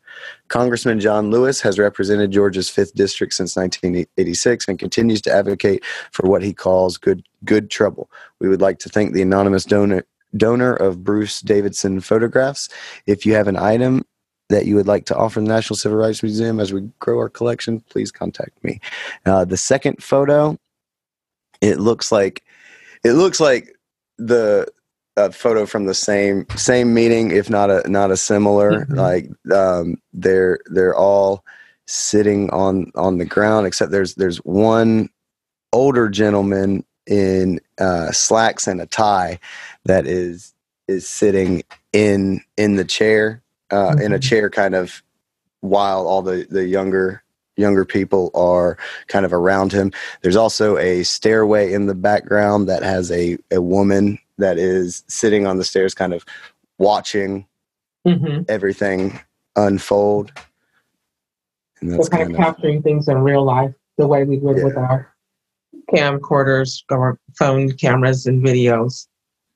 Congressman John Lewis has represented Georgia's 5th District since 1986 and continues to advocate for what he calls good good trouble. We would like to thank the anonymous donor donor of Bruce Davidson photographs. If you have an item that you would like to offer the National Civil Rights Museum as we grow our collection, please contact me. Uh, the second photo, it looks like it looks like the a photo from the same same meeting, if not a not a similar. Mhm. Like um, they're they're all sitting on on the ground, except there's there's one older gentleman in uh, slacks and a tie that is is sitting in in the chair uh, in a Mhm. chair kind of while all the the younger younger people are kind of around him there's also a stairway in the background that has a a woman that is sitting on the stairs kind of watching Mhm. everything unfold and So that's kind of capturing things in real life the way we would with our camcorders or phone cameras and videos.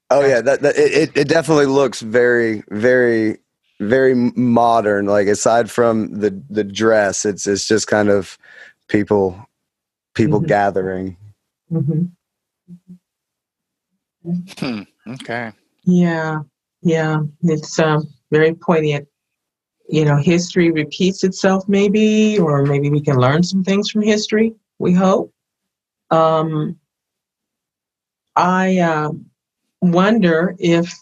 Oh yeah, that, that it- it definitely looks very very very modern. Like aside from the the dress, it's it's just kind of people people Mhm. gathering. hmm Hmm. Okay. Yeah, yeah, it's um, very poignant. You know, history repeats itself, maybe, or maybe we can learn some things from history. We hope. Um, I uh, wonder if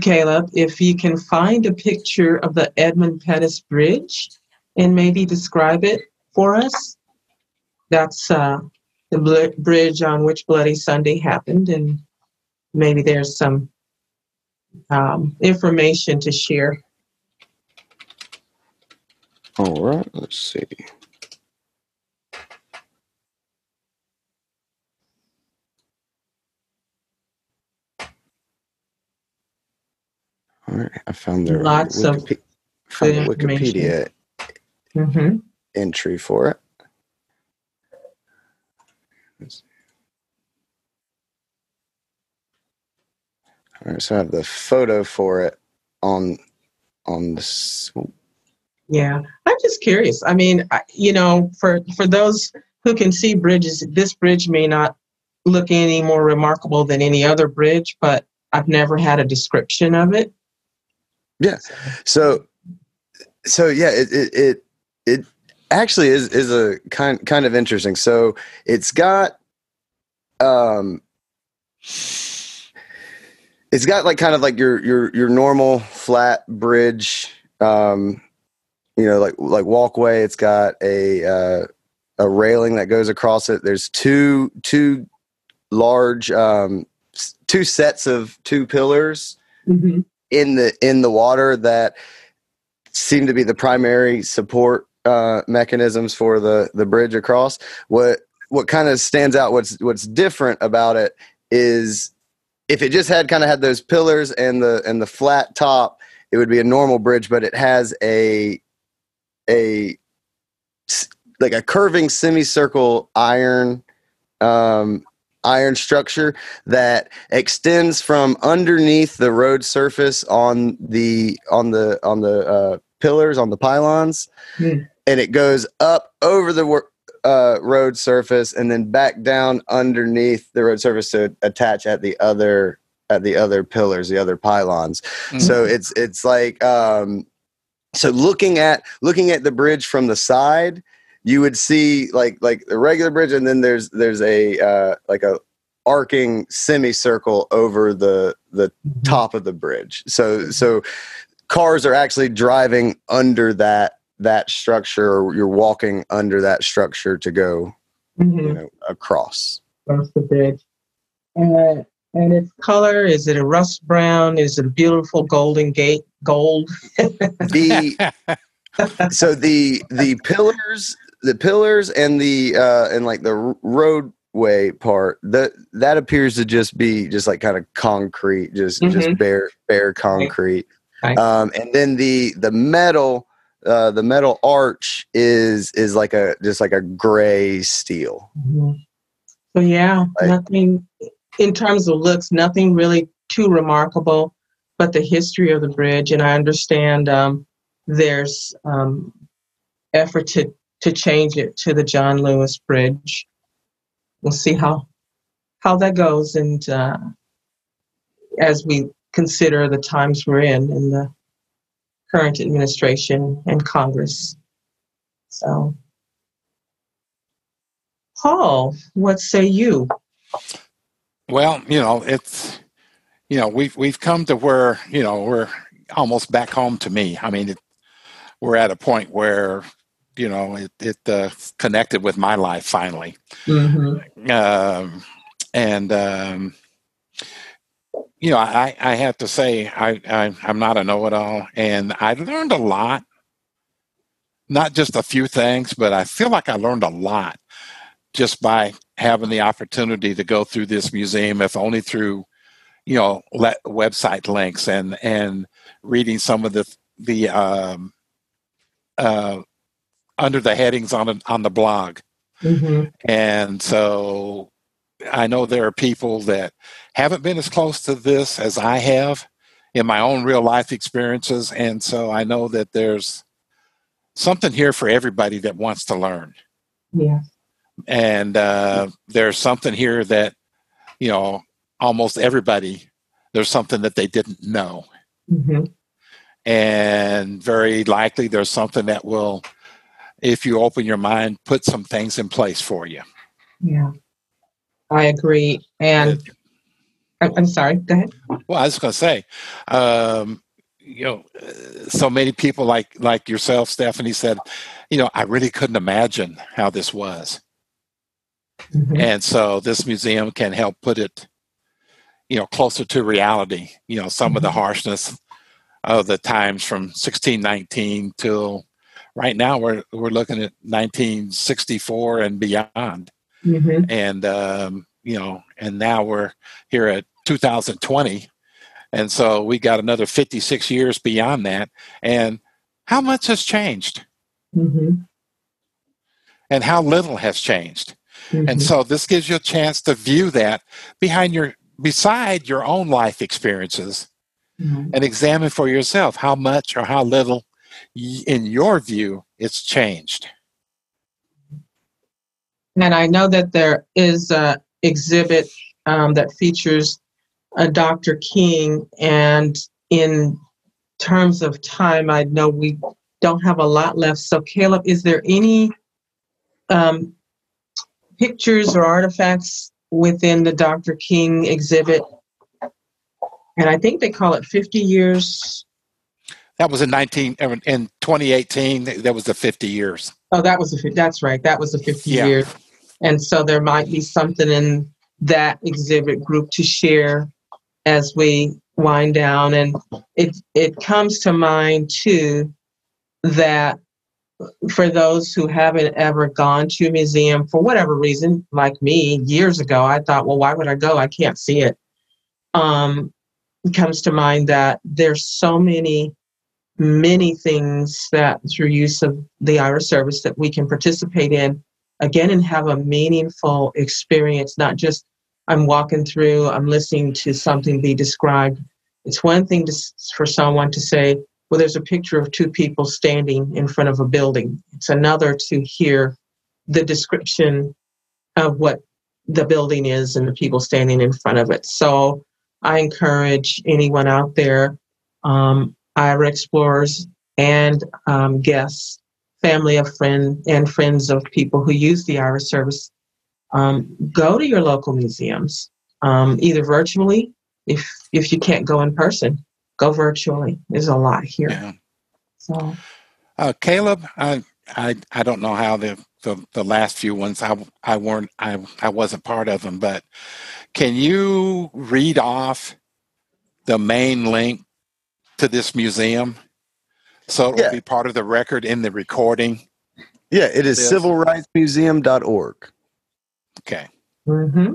Caleb, if you can find a picture of the Edmund Pettus Bridge and maybe describe it for us. That's uh, the bl- bridge on which Bloody Sunday happened, and maybe there's some um, information to share. All right, let's see. Right, I found the Lots of found the. Wikipedia hmm entry for it. All right, so I have the photo for it on on this. Yeah, I'm just curious. I mean, you know, for for those who can see bridges, this bridge may not look any more remarkable than any other bridge, but I've never had a description of it. Yeah. So, so yeah, it it it, it actually is is a kind kind of interesting. So it's got um. It's got like kind of like your your your normal flat bridge, um, you know, like like walkway. It's got a uh, a railing that goes across it. There's two two large um, two sets of two pillars Mm-hmm. In the in the water that seem to be the primary support uh, mechanisms for the the bridge across. What what kind of stands out? What's what's different about it is if it just had kind of had those pillars and the and the flat top, it would be a normal bridge. But it has a a like a curving semicircle iron um, iron structure that extends from underneath the road surface on the on the on the uh, pillars on the pylons, Hmm. and it goes up over the uh, road surface and then back down underneath the road surface to attach at the other at the other pillars, the other pylons. Mhm. So it's it's like um, so looking at looking at the bridge from the side you would see like like the regular bridge and then there's there's a uh, like a arcing semicircle over the the Mm-hmm. top of the bridge. So so cars are actually driving under that that structure or you're walking under that structure to go Mhm. you know across. across the bridge. Uh, and its color is it a rust brown? Is it a beautiful golden gate gold? The so the the pillars the pillars and the uh and like the roadway part that that appears to just be just like kind of concrete just just Mhm. bare bare concrete Right. um and then the the metal uh the metal arch is is like a just like a gray steel So yeah, Right. nothing in terms of looks, nothing really too remarkable, but the history of the bridge. And I understand um, there's um, effort to to change it to the John Lewis Bridge. We'll see how how that goes, and uh, as we consider the times we're in in the current administration and Congress. So, Paul, what say you? Well, you know, it's you know we've we've come to where you know we're almost back home to me. I mean, it, we're at a point where you know it it uh, connected with my life finally, Mm-hmm. um, and um, you know I I have to say I, I I'm not a know-it-all, and I learned a lot. Not just a few things, but I feel like I learned a lot just by having the opportunity to go through this museum, if only through, you know, le- website links and and reading some of the the um, uh, under the headings on a, on the blog. Mm-hmm. And so I know there are people that haven't been as close to this as I have in my own real life experiences, and so I know that there's something here for everybody that wants to learn Yeah. and uh, there's something here that you know almost everybody there's something that they didn't know Mm-hmm. and very likely there's something that will if you open your mind put some things in place for you Yeah. I agree. And I'm sorry. Go ahead. well i was going to say um, you know so many people like like yourself stephanie said you know i really couldn't imagine how this was Mhm. and so this museum can help put it you know closer to reality you know some of the harshness of the times from 1619 till right now we're we're looking at 1964 and beyond Mhm. and um, you know and now we're here at 2020 and so we got another 56 years beyond that and how much has changed Mhm. and how little has changed Mhm. And so this gives you a chance to view that behind your beside your own life experiences Mhm. and examine for yourself how much or how little in your view it's changed. And I know that there is a exhibit um, that features a Dr. King, and in terms of time, I know we don't have a lot left. So, Caleb, is there any um, pictures or artifacts within the Dr. King exhibit? And I think they call it 50 years. That was in 19 uh, in 2018 that was the 50 years. Oh, that was the that's right. That was the 50 Yeah. years. And so there might be something in that exhibit group to share as we wind down. And it it comes to mind too that for those who haven't ever gone to a museum for whatever reason, like me years ago, I thought, well, why would I go? I can't see it. Um, it comes to mind that there's so many many things that through use of the Aira's service that we can participate in again and have a meaningful experience, not just I'm walking through, I'm listening to something be described. It's one thing to, for someone to say, well, there's a picture of two people standing in front of a building. It's another to hear the description of what the building is and the people standing in front of it. So I encourage anyone out there, um, Aira explorers and um, guests, family of friend and friends of people who use the Aira service, um, go to your local museums. um, either virtually, if if you can't go in person, go virtually. There's a lot here. Yeah. So Uh, Caleb, I, I I don't know how the, the, the last few ones I I weren't I I wasn't part of them, but can you read off the main link to this museum so it will be part of the record in the recording? Yeah, it is Yes. civilrightsmuseum.org. Okay. mm-hmm.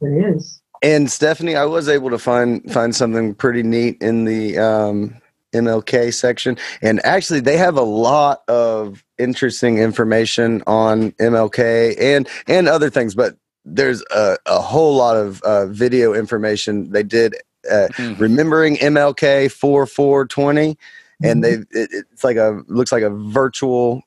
it is. And Stephanie, I was able to find find something pretty neat in the um, MLK section, and actually, they have a lot of interesting information on MLK and and other things. But there's a, a whole lot of uh, video information. They did Mhm. remembering MLK four four twenty, and Mm-hmm. they it, it's like a looks like a virtual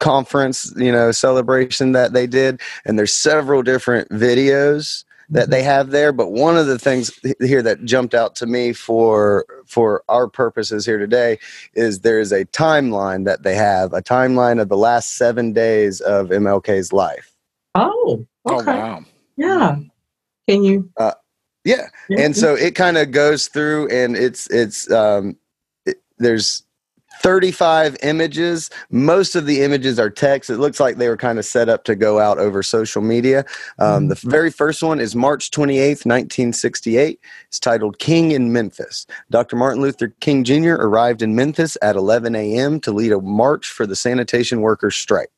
conference, you know, celebration that they did, and there's several different videos that they have there but one of the things here that jumped out to me for for our purposes here today is there's a timeline that they have a timeline of the last seven days of mlk's life Oh, Oh okay. wow. Yeah. Can you? Yeah and so it kind of goes through and it's it's um it, there's 35 images. Most of the images are text. It looks like they were kind of set up to go out over social media. Um, the very first one is march 28th 1968 it's titled king in memphis. Dr martin luther king jr arrived in memphis at 11 a.m to lead a march for the sanitation workers strike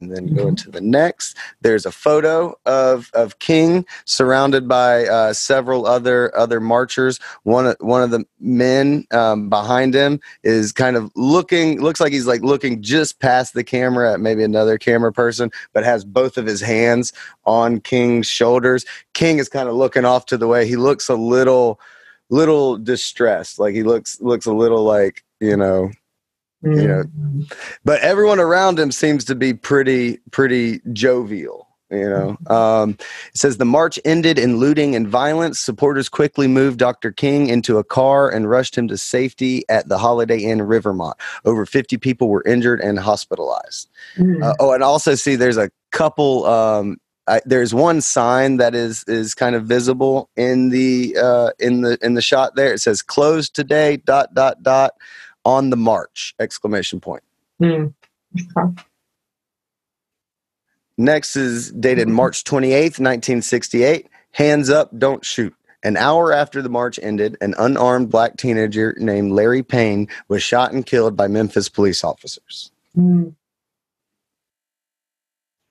and then go Mhm. into the next there's a photo of of king surrounded by uh, several other other marchers. One of one of the men um, behind him is kind of looking looks like he's like looking just past the camera at maybe another camera person, but has both of his hands on King's shoulders. King is kind of looking off to the way. He looks a little little distressed, like he looks looks a little like you know know, Mhm. but everyone around him seems to be pretty pretty jovial you know? Um, it says the march ended in looting and violence. Supporters quickly moved dr king into a car and rushed him to safety at the holiday inn rivermont. Over 50 people were injured and hospitalized. Mhm. uh, oh and also see there's a couple um, I, there's one sign that is is kind of visible in the uh, in the in the shot there. It says closed today dot dot dot on the march exclamation point. Okay. Next is dated March 28th, 1968. Hands up, don't shoot. An hour after the march ended, an unarmed black teenager named Larry Payne was shot and killed by Memphis police officers. Mhm.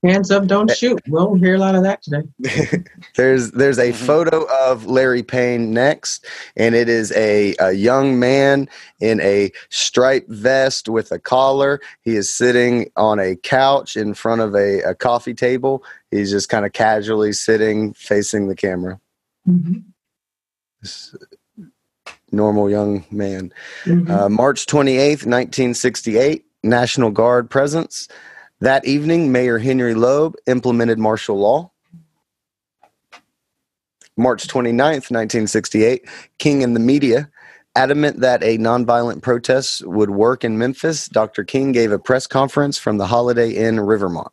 Hands up, don't shoot. We'll hear a lot of that today. there's there's a Mhm. photo of Larry Payne next, and it is a, a young man in a striped vest with a collar. He is sitting on a couch in front of a, a coffee table. He's just kind of casually sitting facing the camera. Mhm. This normal young man. Mhm. Uh, March 28th, 1968, National Guard presence. That evening, Mayor Henry Loeb implemented martial law. March 29th, 1968, King and the media. Adamant that a nonviolent protest would work in Memphis, Dr. King gave a press conference from the Holiday Inn Rivermont.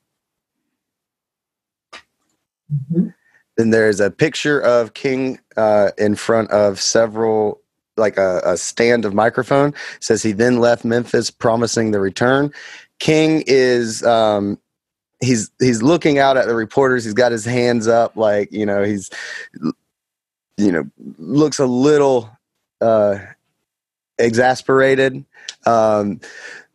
Mhm. Then there's a picture of King uh, in front of several, like a, a stand of microphone. Says he then left Memphis, promising the return. King is um, he's he's looking out at the reporters. He's got his hands up, like you know he's you know looks a little uh, exasperated. Um,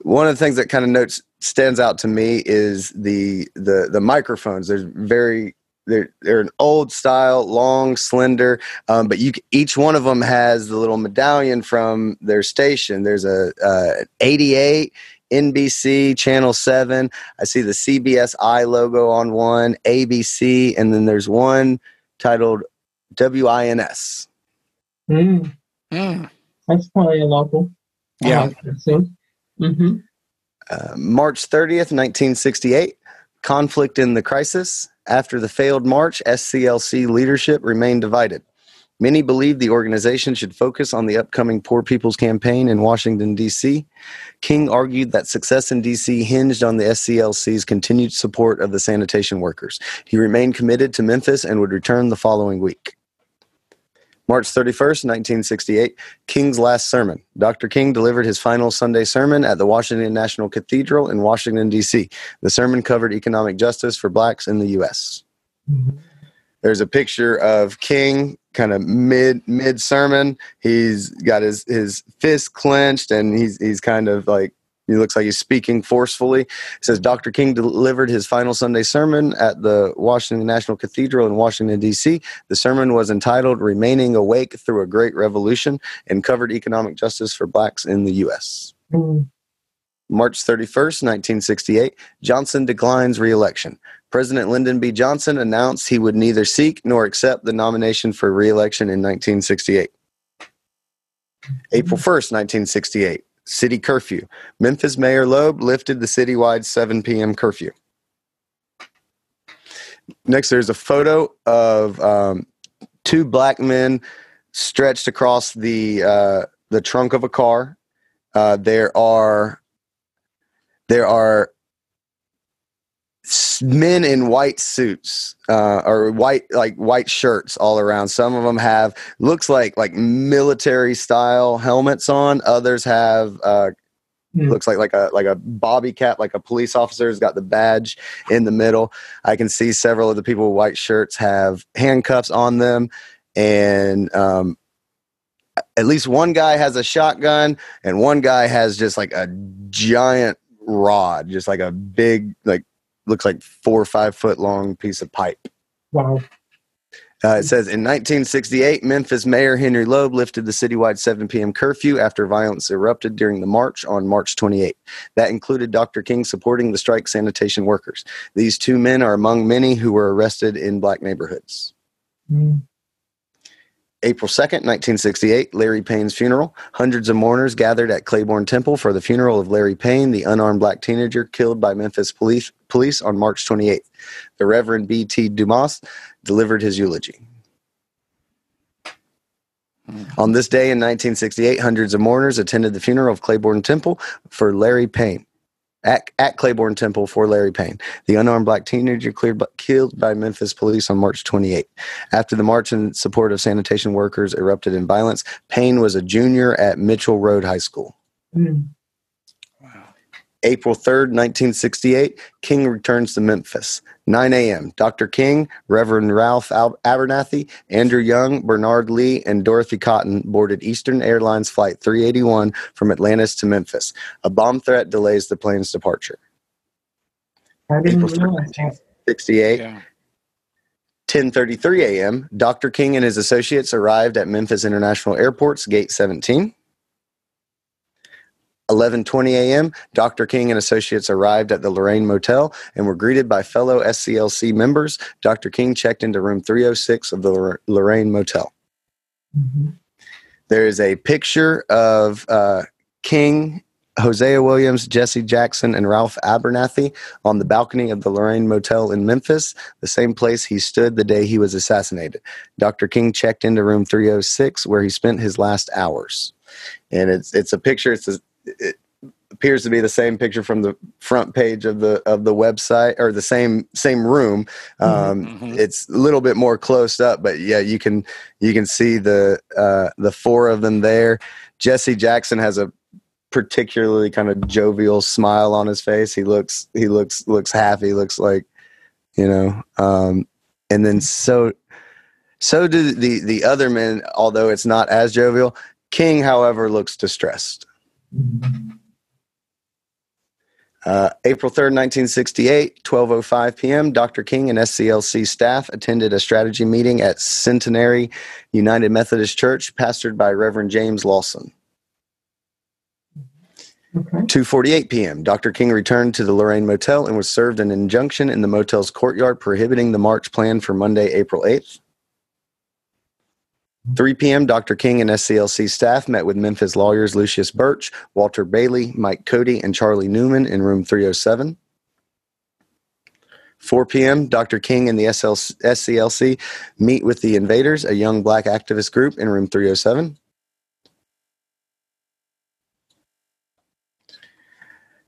one of the things that kind of notes stands out to me is the the the microphones. There's very they're they're an old style, long, slender, um, but you each one of them has the little medallion from their station. There's a uh, 88 NBC Channel Seven. eye see the CBS I logo on one, ABC, and then there's one titled WINS. Mhm. Mm. That's probably a local. Yeah. Mm-hmm. Uh, March 30th, 1968, conflict in the crisis. After the failed march, SCLC leadership remained divided. Many believed the organization should focus on the upcoming Poor People's Campaign in Washington, D.C. King argued that success in D.C. hinged on the SCLC's continued support of the sanitation workers. He remained committed to Memphis and would return the following week. March 31st, 1968, King's last sermon. Dr. King delivered his final Sunday sermon at the Washington National Cathedral in Washington, D.C. The sermon covered economic justice for blacks in the U.S. Mm-hmm. There's a picture of King kind of mid mid sermon. He's got his his fist clenched and he's he's kind of like he looks like he's speaking forcefully. It says Dr. King delivered his final Sunday sermon at the Washington National Cathedral in Washington, D.C. The sermon was entitled Remaining Awake Through a Great Revolution and covered economic justice for blacks in the U.S. Mm. March 31st, 1968, Johnson declines reelection. President Lyndon B. Johnson announced he would neither seek nor accept the nomination for reelection in 1968. April 1st, 1968, city curfew. Memphis Mayor Loeb lifted the citywide 7 p.m. curfew. Next, there's a photo of um, two black men stretched across the uh, the trunk of a car. Uh, there are there are men in white suits uh, or white like white shirts all around. Some of them have looks like like military style helmets on. Others have uh, Hmm. looks like like a like a bobby cap, like a police officer's got the badge in the middle. I can see several of the people with white shirts have handcuffs on them, and um, at least one guy has a shotgun, and one guy has just like a giant rod, just like a big like looks like four or five foot long piece of pipe. Wow. Uh, it says in 1968, Memphis Mayor Henry Loeb lifted the citywide 7 p.m. curfew after violence erupted during the march on March 28. That included Dr. King supporting the strike sanitation workers. These two men are among many who were arrested in black neighborhoods. Mm. April 2nd, 1968, Larry Payne's funeral. Hundreds of mourners gathered at Claiborne Temple for the funeral of Larry Payne, the unarmed black teenager killed by Memphis police, police on March 28th. The Reverend B.T. Dumas delivered his eulogy. On this day in 1968, hundreds of mourners attended the funeral of Claiborne Temple for Larry Payne. At, at Claiborne Temple for Larry Payne, the unarmed black teenager cleared, killed by Memphis police on March 28. After the march in support of sanitation workers erupted in violence, Payne was a junior at Mitchell Road High School. Mm. April 3rd, 1968, King returns to Memphis. 9 a.m. Dr. King, Reverend Ralph Abernathy, Andrew Young, Bernard Lee, and Dorothy Cotton boarded Eastern Airlines Flight 381 from Atlanta to Memphis. A bomb threat delays the plane's departure. I didn't April realize that. 68, Yeah. 10:33 a.m. Dr. King and his associates arrived at Memphis International Airport's Gate 17. 11:20 a.m. Dr. King and associates arrived at the Lorraine Motel and were greeted by fellow SCLC members. Dr. King checked into room 306 of the Lorraine Motel. Mhm. There is a picture of uh, King, Hosea Williams, Jesse Jackson, and Ralph Abernathy on the balcony of the Lorraine Motel in Memphis, the same place he stood the day he was assassinated. Dr. King checked into room 306 where he spent his last hours. And it's it's a picture. It's a, it appears to be the same picture from the front page of the of the website or the same same room. Um, Mhm. It's a little bit more close up, but yeah, you can you can see the uh, the four of them there. Jesse Jackson has a particularly kind of jovial smile on his face. He looks he looks looks happy. Looks like you know. Um, and then so so do the the other men. Although it's not as jovial. King, however, looks distressed. Uh, April 3rd, 1968, 12.05 p.m., Dr. King and SCLC staff attended a strategy meeting at Centenary United Methodist Church, pastored by Reverend James Lawson. Okay. 2:48 p.m. Dr. King returned to the Lorraine Motel and was served an injunction in the motel's courtyard prohibiting the march planned for Monday, April 8th. 3 p.m. Dr. King and SCLC staff met with Memphis lawyers Lucius Birch, Walter Bailey, Mike Cody, and Charlie Newman in room 307. 4 p.m., Dr. King and the SCLC meet with the Invaders, a young black activist group, in room 307.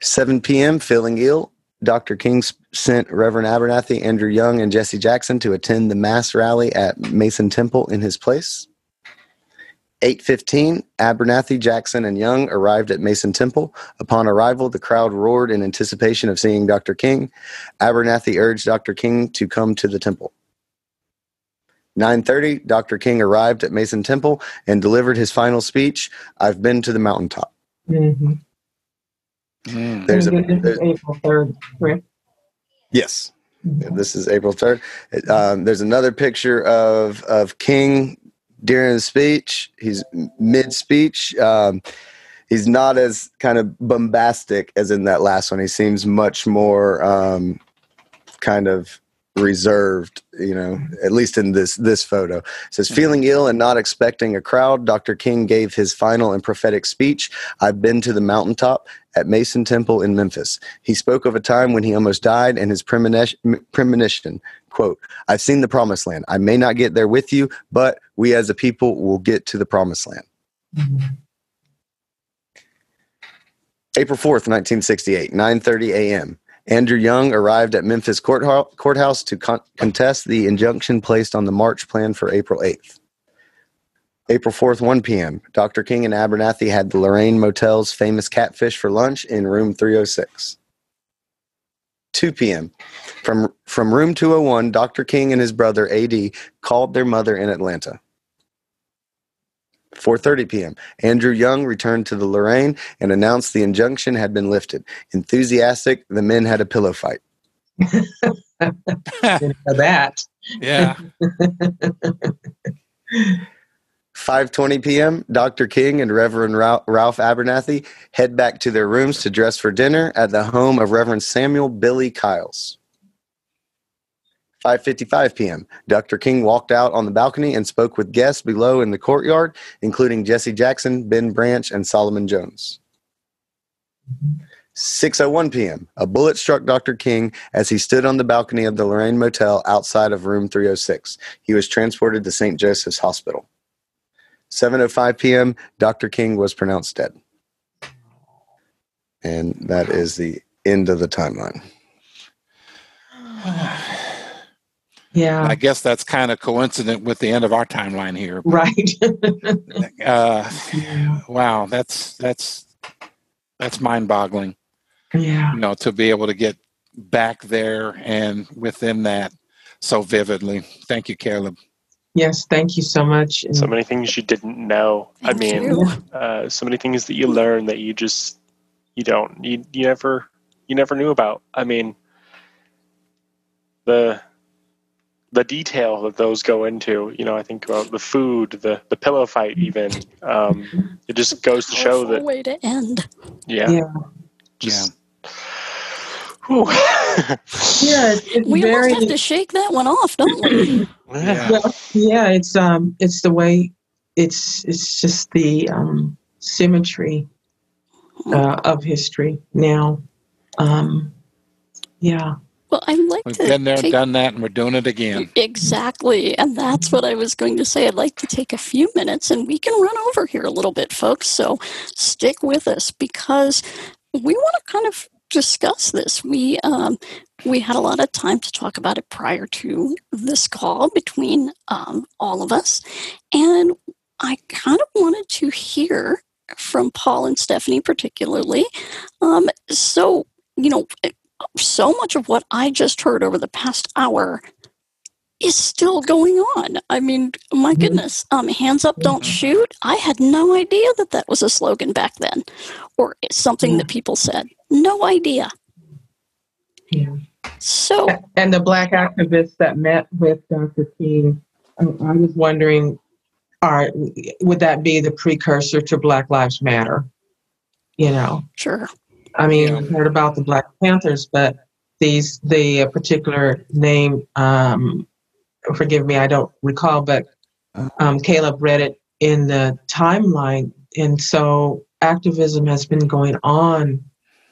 7 p.m., feeling ill, Dr. King sent Reverend Abernathy, Andrew Young, and Jesse Jackson to attend the mass rally at Mason Temple in his place. 8:15, Abernathy, Jackson, and Young arrived at Mason Temple. Upon arrival, the crowd roared in anticipation of seeing Dr. King. Abernathy urged Dr. King to come to the temple. 9:30, Dr. King arrived at Mason Temple and delivered his final speech, "I've been to the mountaintop." Mhm. Mm. There's a And this is there- April 3rd, correct? yes. This is April 3rd. Um, there's another picture of of King during his speech. He's mid speech. Um, he's not as kind of bombastic as in that last one. He seems much more um, kind of reserved, you know, at least in this this photo. It says feeling ill and not expecting a crowd, Dr. King gave his final and prophetic speech. I've been to the mountaintop at Mason Temple in Memphis. He spoke of a time when he almost died and his premonition, premonition quote, I've seen the promised land. I may not get there with you, but we as a people will get to the promised land. Mhm. April 4th, 1968, 9:30 a.m. Andrew Young arrived at Memphis courthou- courthouse to con- contest the injunction placed on the march plan for April 8th. April 4th, 1 p.m. Dr. King and Abernathy had the Lorraine Motel's famous catfish for lunch in room 306. 2 p.m. From from room 201, Dr. King and his brother AD called their mother in Atlanta. 4:30 p.m. Andrew Young returned to the Lorraine and announced the injunction had been lifted. Enthusiastic, the men had a pillow fight. That. Yeah. 5:20 p.m. Dr. King and Reverend Ralph, Abernathy head back to their rooms to dress for dinner at the home of Reverend Samuel Billy Kyles. 5:55 p.m. Dr. King walked out on the balcony and spoke with guests below in the courtyard, including Jesse Jackson, Ben Branch, and Solomon Jones. 6:01 p.m. A bullet struck Dr. King as he stood on the balcony of the Lorraine Motel outside of room 306. He was transported to St. Joseph's Hospital. 7:05 p.m. Dr. King was pronounced dead. And that is the end of the timeline. Yeah, I guess that's kind of coincident with the end of our timeline here. right. Uh, wow, that's that's that's mind-boggling. yeah. You know, to be able to get back there and within that so vividly. Thank you, Caleb. Yes, thank you so much. So many things you didn't know. I mean, uh, so many things that you learn that you just you don't you you never you never knew about. I mean, the the detail that those go into. You know, I think about the food, the the pillow fight, even. Um, it just goes to show Powerful that way to end. yeah, Yeah. just whew. yeah, it's, it's We very almost have to shake that one off, don't we? Yeah. well, yeah. It's um, it's the way. It's it's just the um symmetry uh, of history now. Um, yeah. Well, I'd like We've to been there, take done that, and we're doing it again. Exactly. And that's what I was going to say. I'd like to take a few minutes and we can run over here a little bit, folks. So stick with us because we want to kind of discuss this. We um, we had a lot of time to talk about it prior to this call between um, all of us. And I kind of wanted to hear from Paul and Stephanie, particularly. Um, so, you know, so much of what I just heard over the past hour is still going on. I mean, my Mhm. goodness, um, hands up, don't Mhm. shoot. I had no idea that that was a slogan back then or something that people said. No idea. Yeah. So, And the black activists that met with Dr. King, I, I was wondering, are would that be the precursor to Black Lives Matter? You know, sure. I mean, we've heard about the Black Panthers, but these the uh, particular name, um, forgive me, I don't recall, but um, Caleb read it in the timeline, and so activism has been going on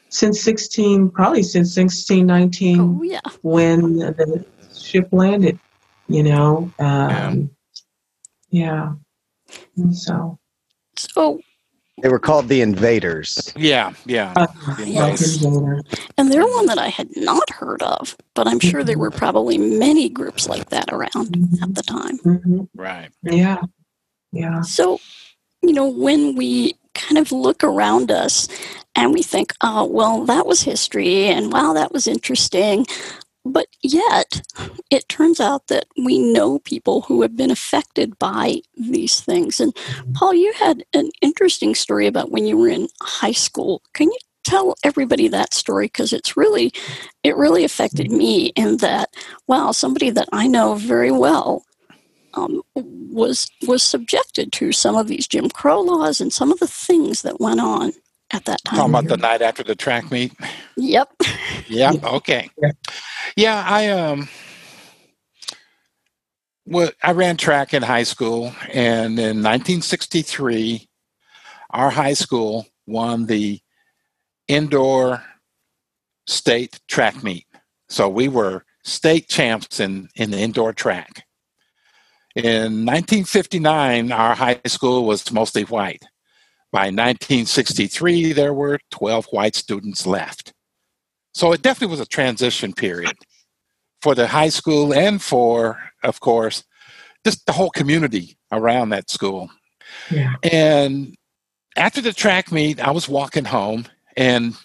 since 16, probably since 1619 Oh yeah. when the ship landed, you know. Um, yeah. And so, So They were called the Invaders. Yeah, yeah. uh, Yes. And they're one that I had not heard of, but I'm sure there were probably many groups like that around at the time. Mhm. Right. Yeah. Yeah. So, you know, when we kind of look around us and we think, oh, well, that was history and wow, that was interesting. But yet, it turns out that we know people who have been affected by these things. And Paul, you had an interesting story about when you were in high school. Can you tell everybody that story? Because it's really, it really affected me in that, wow, somebody that I know very well um, was was subjected to some of these Jim Crow laws and some of the things that went on at that time. Talking about the night after the track meet. Yep. Yeah. Yeah. Okay. Yeah. Yeah. I um. Well, I ran track in high school, and in 1963, our high school won the indoor state track meet. So we were state champs in in the indoor track. In 1959, our high school was mostly white. By 1963, there were 12 white students left. So it definitely was a transition period for the high school and for, of course, just the whole community around that school. Yeah. And after the track meet, I was walking home and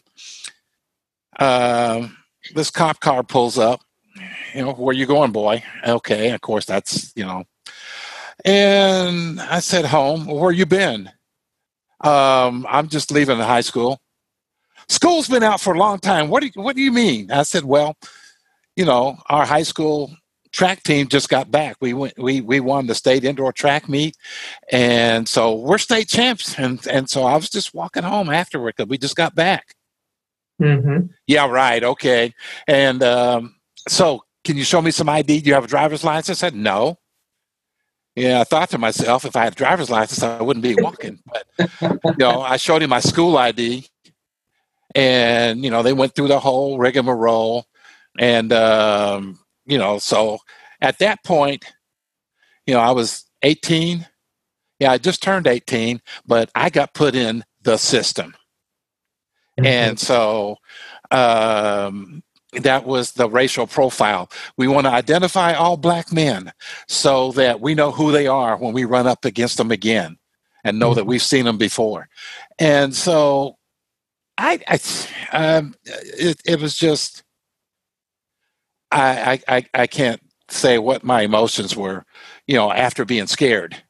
uh, this cop car pulls up. You know, where you going, boy? Okay, of course, that's, you know. And I said, home. Where you been? Um, I'm just leaving the high school. School's been out for a long time. What do you, what do you mean? I said, well, you know, our high school track team just got back. We went, we we won the state indoor track meet, and so we're state champs. And and so I was just walking home afterward because we just got back. Mm-hmm. Yeah, right. Okay. And um, so, can you show me some ID? Do you have a driver's license? I said no. Yeah, I thought to myself, if I had a driver's license, I wouldn't be walking. But you know, I showed him my school ID, and you know, they went through the whole rigmarole, and um, you know, so at that point, you know, I was 18. Yeah, I just turned 18, but I got put in the system, and so um, that was the racial profile. We want to identify all black men so that we know who they are when we run up against them again and know that we've seen them before. And so I, I um, it, it was just, I, I, I can't say what my emotions were, you know, after being scared,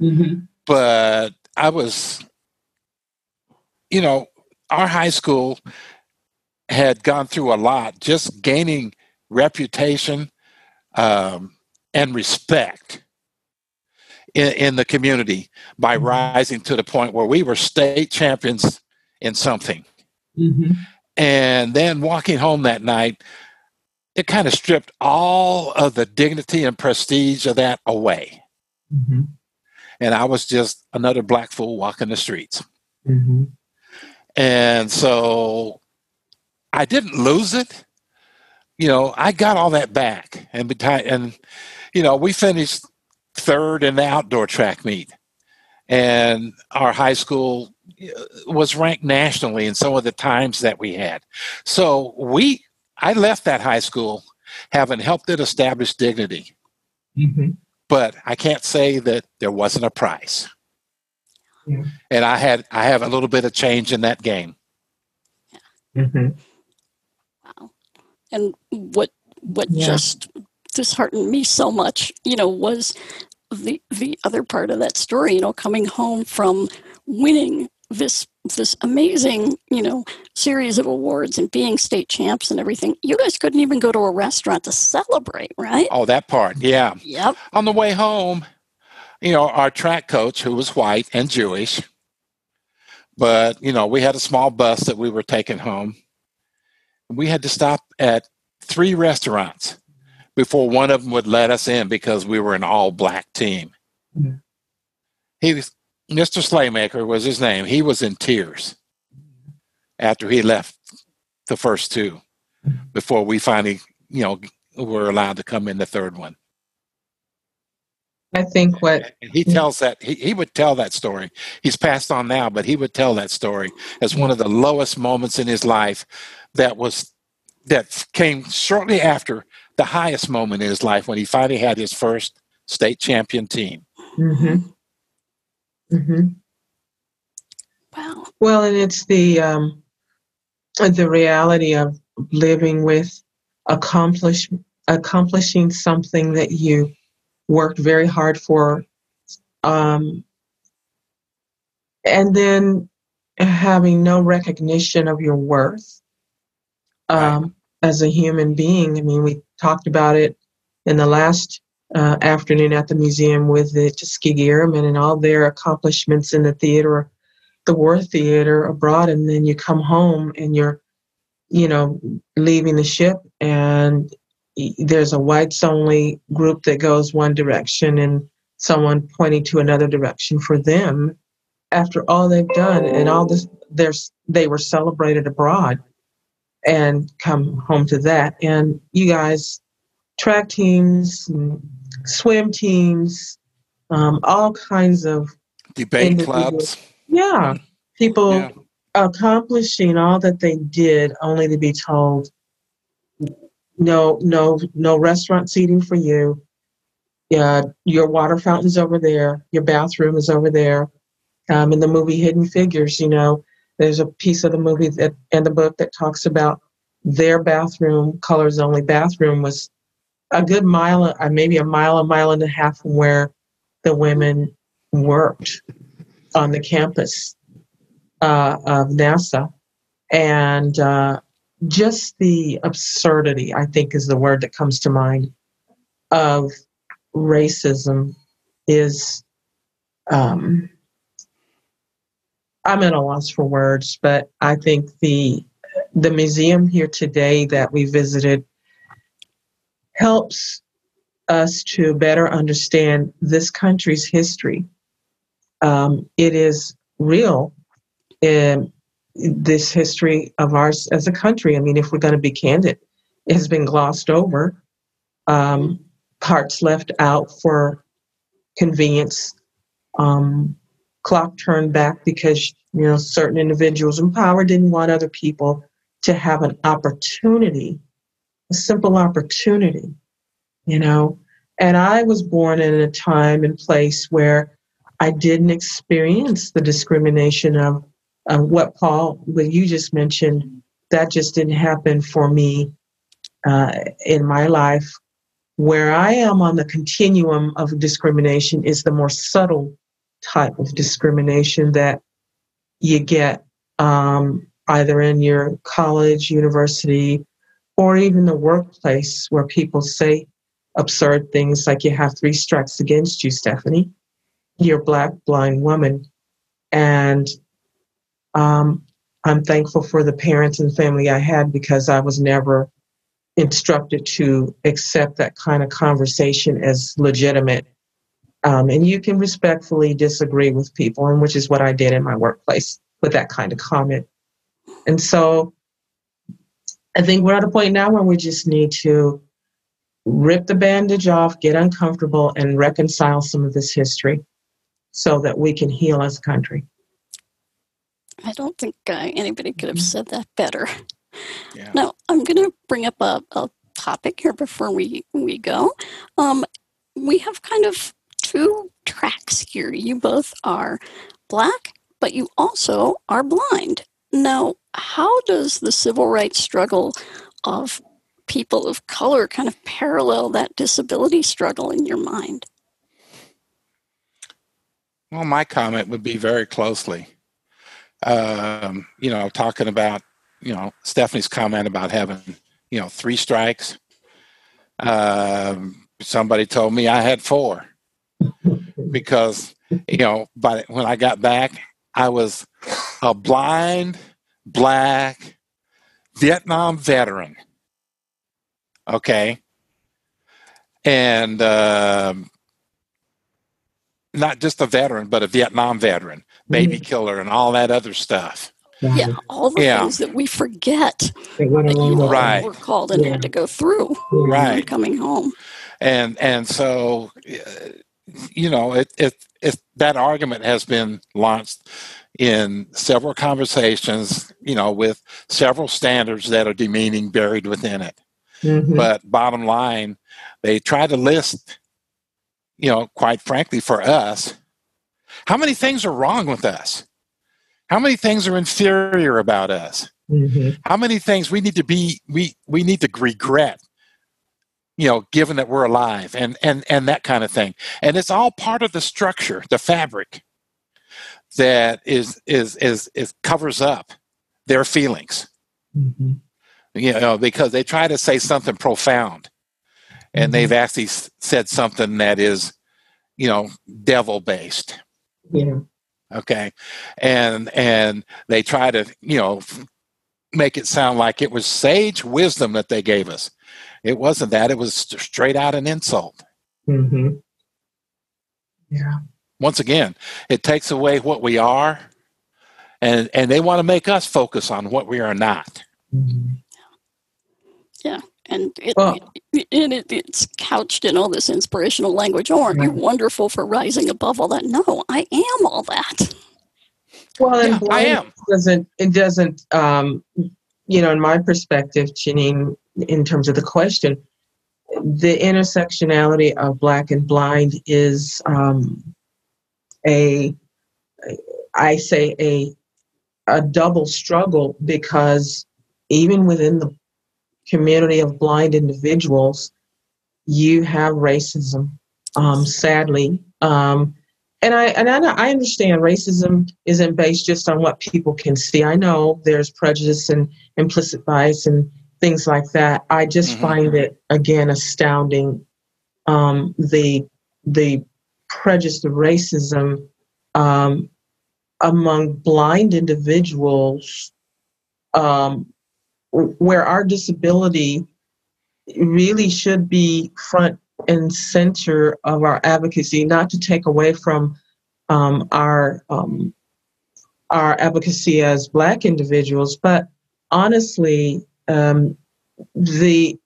Mm-hmm. but I was, you know, our high school had gone through a lot, just gaining reputation um, and respect in, in the community by rising to the point where we were state champions in something. Mm-hmm. And then walking home that night, it kind of stripped all of the dignity and prestige of that away. Mm-hmm. And I was just another black fool walking the streets. Mm-hmm. And so I didn't lose it. You know, I got all that back. And, and you know, we finished third in the outdoor track meet. And our high school uh, was ranked nationally in some of the times that we had. So we, I left that high school having helped it establish dignity. Mm-hmm. But I can't say that there wasn't a price. Yeah. And I had, I have a little bit of change in that game. Mm-hmm. And what what Yeah. just disheartened me so much, you know, was the the other part of that story, you know, coming home from winning this this amazing, you know, series of awards and being state champs and everything. You guys couldn't even go to a restaurant to celebrate, right? Oh, that part. Yeah. Yep. On the way home, you know, our track coach, who was white and Jewish, but, you know, we had a small bus that we were taking home. We had to stop at three restaurants before one of them would let us in because we were an all black team. He was, Mr. Slaymaker was his name. He was in tears. after he left the first two mm-hmm. before we finally, you know, were allowed to come in the third one. I think what And he tells that he, he would tell that story. He's passed on now, but he would tell that story as one of the lowest moments in his life that was that came shortly after the highest moment in his life when he finally had his first state champion team. hmm hmm Wow. Well, and it's the um, the reality of living with accomplish accomplishing something that you worked very hard for, um, and then having no recognition of your worth um, as a human being. I mean, we talked about it in the last uh, afternoon at the museum with the Tuskegee Airmen and all their accomplishments in the theater the war theater abroad and then you come home and you're you know leaving the ship and there's a whites only group that goes one direction and someone pointing to another direction for them after all they've done and all this there's they were celebrated abroad and come home to that and you guys track teams and swim teams um, all kinds of Debate clubs. yeah, people Yeah. accomplishing all that they did, only to be told, no, no, no restaurant seating for you. Yeah, your water fountain's over there. Your bathroom is over there. Um, in the movie Hidden Figures, you know, there's a piece of the movie that and the book that talks about their bathroom, colors only bathroom, was a good mile, uh, maybe a mile, a mile and a half from where the women worked on the campus uh, of NASA. And uh, just the absurdity, I think, is the word that comes to mind of racism is. Um, I'm at a loss for words, but I think the the museum here today that we visited helps us to better understand this country's history. Um, it is real in this history of ours as a country. I mean, if we're going to be candid, it has been glossed over, um, parts left out for convenience, um, clock turned back because you know certain individuals in power didn't want other people to have an opportunity, a simple opportunity, you know. And I was born in a time and place where I didn't experience the discrimination of, of what Paul, what you just mentioned. That just didn't happen for me uh, in my life. Where I am on the continuum of discrimination is the more subtle type of discrimination that you get um, either in your college, university, or even the workplace where people say absurd things like you have three strikes against you, Stephanie. You're a black, blind woman. And um, I'm thankful for the parents and family I had because I was never instructed to accept that kind of conversation as legitimate. Um, and you can respectfully disagree with people, and which is what I did in my workplace with that kind of comment. And so I think we're at a point now where we just need to rip the bandage off, get uncomfortable, and reconcile some of this history so that we can heal as a country. I don't think uh, anybody could have said that better. Yeah. Now, I'm going to bring up a, a topic here before we, we go. Um, we have kind of two tracks here. You both are black, but you also are blind. Now, how does the civil rights struggle of people of color kind of parallel that disability struggle in your mind? Well, my comment would be very closely. Um, you know, talking about, you know, Stephanie's comment about having, you know, three strikes. Um, somebody told me I had four because, you know, but when I got back, I was a blind black Vietnam veteran. Okay. And um, not just a veteran, but a Vietnam veteran, baby killer, and all that other stuff. Yeah, all the Yeah. things that we forget It went that you the all Right. were called and Yeah. had to go through Yeah. Right. coming home. and and so uh, you know it, it it that argument has been launched in several conversations you know with several standards that are demeaning buried within it Mhm. but bottom line they try to list you know quite frankly for us how many things are wrong with us? How many things are inferior about us? Mhm. how many things we need to be we we need to regret you know given that we're alive and and and that kind of thing. And it's all part of the structure the fabric that is is is is covers up their feelings. Mhm. you know because they try to say something profound and they've actually said something that is you know devil based Yeah. okay and and they try to you know make it sound like it was sage wisdom that they gave us it wasn't that it was straight out an insult Mm-hmm. Yeah. once again it takes away what we are and and they want to make us focus on what we are not Mhm. And it, Well- it, it, it's couched in all this inspirational language. Oh, aren't you Right. wonderful for rising above all that? No, I am all that. Well, and Yeah, I am. doesn't it doesn't um, you know in my perspective, Janine, in terms of the question, the intersectionality of black and blind is um, a I say a a double struggle because even within the community of blind individuals, you have racism. Um, sadly, um, and I and I, I understand racism isn't based just on what people can see. I know there's prejudice and implicit bias and things like that. I just Mhm. find it again astounding um, the the prejudice of racism um, among blind individuals um, where our disability really should be front and center of our advocacy, not to take away from um, our um, our advocacy as Black individuals, but honestly, um, the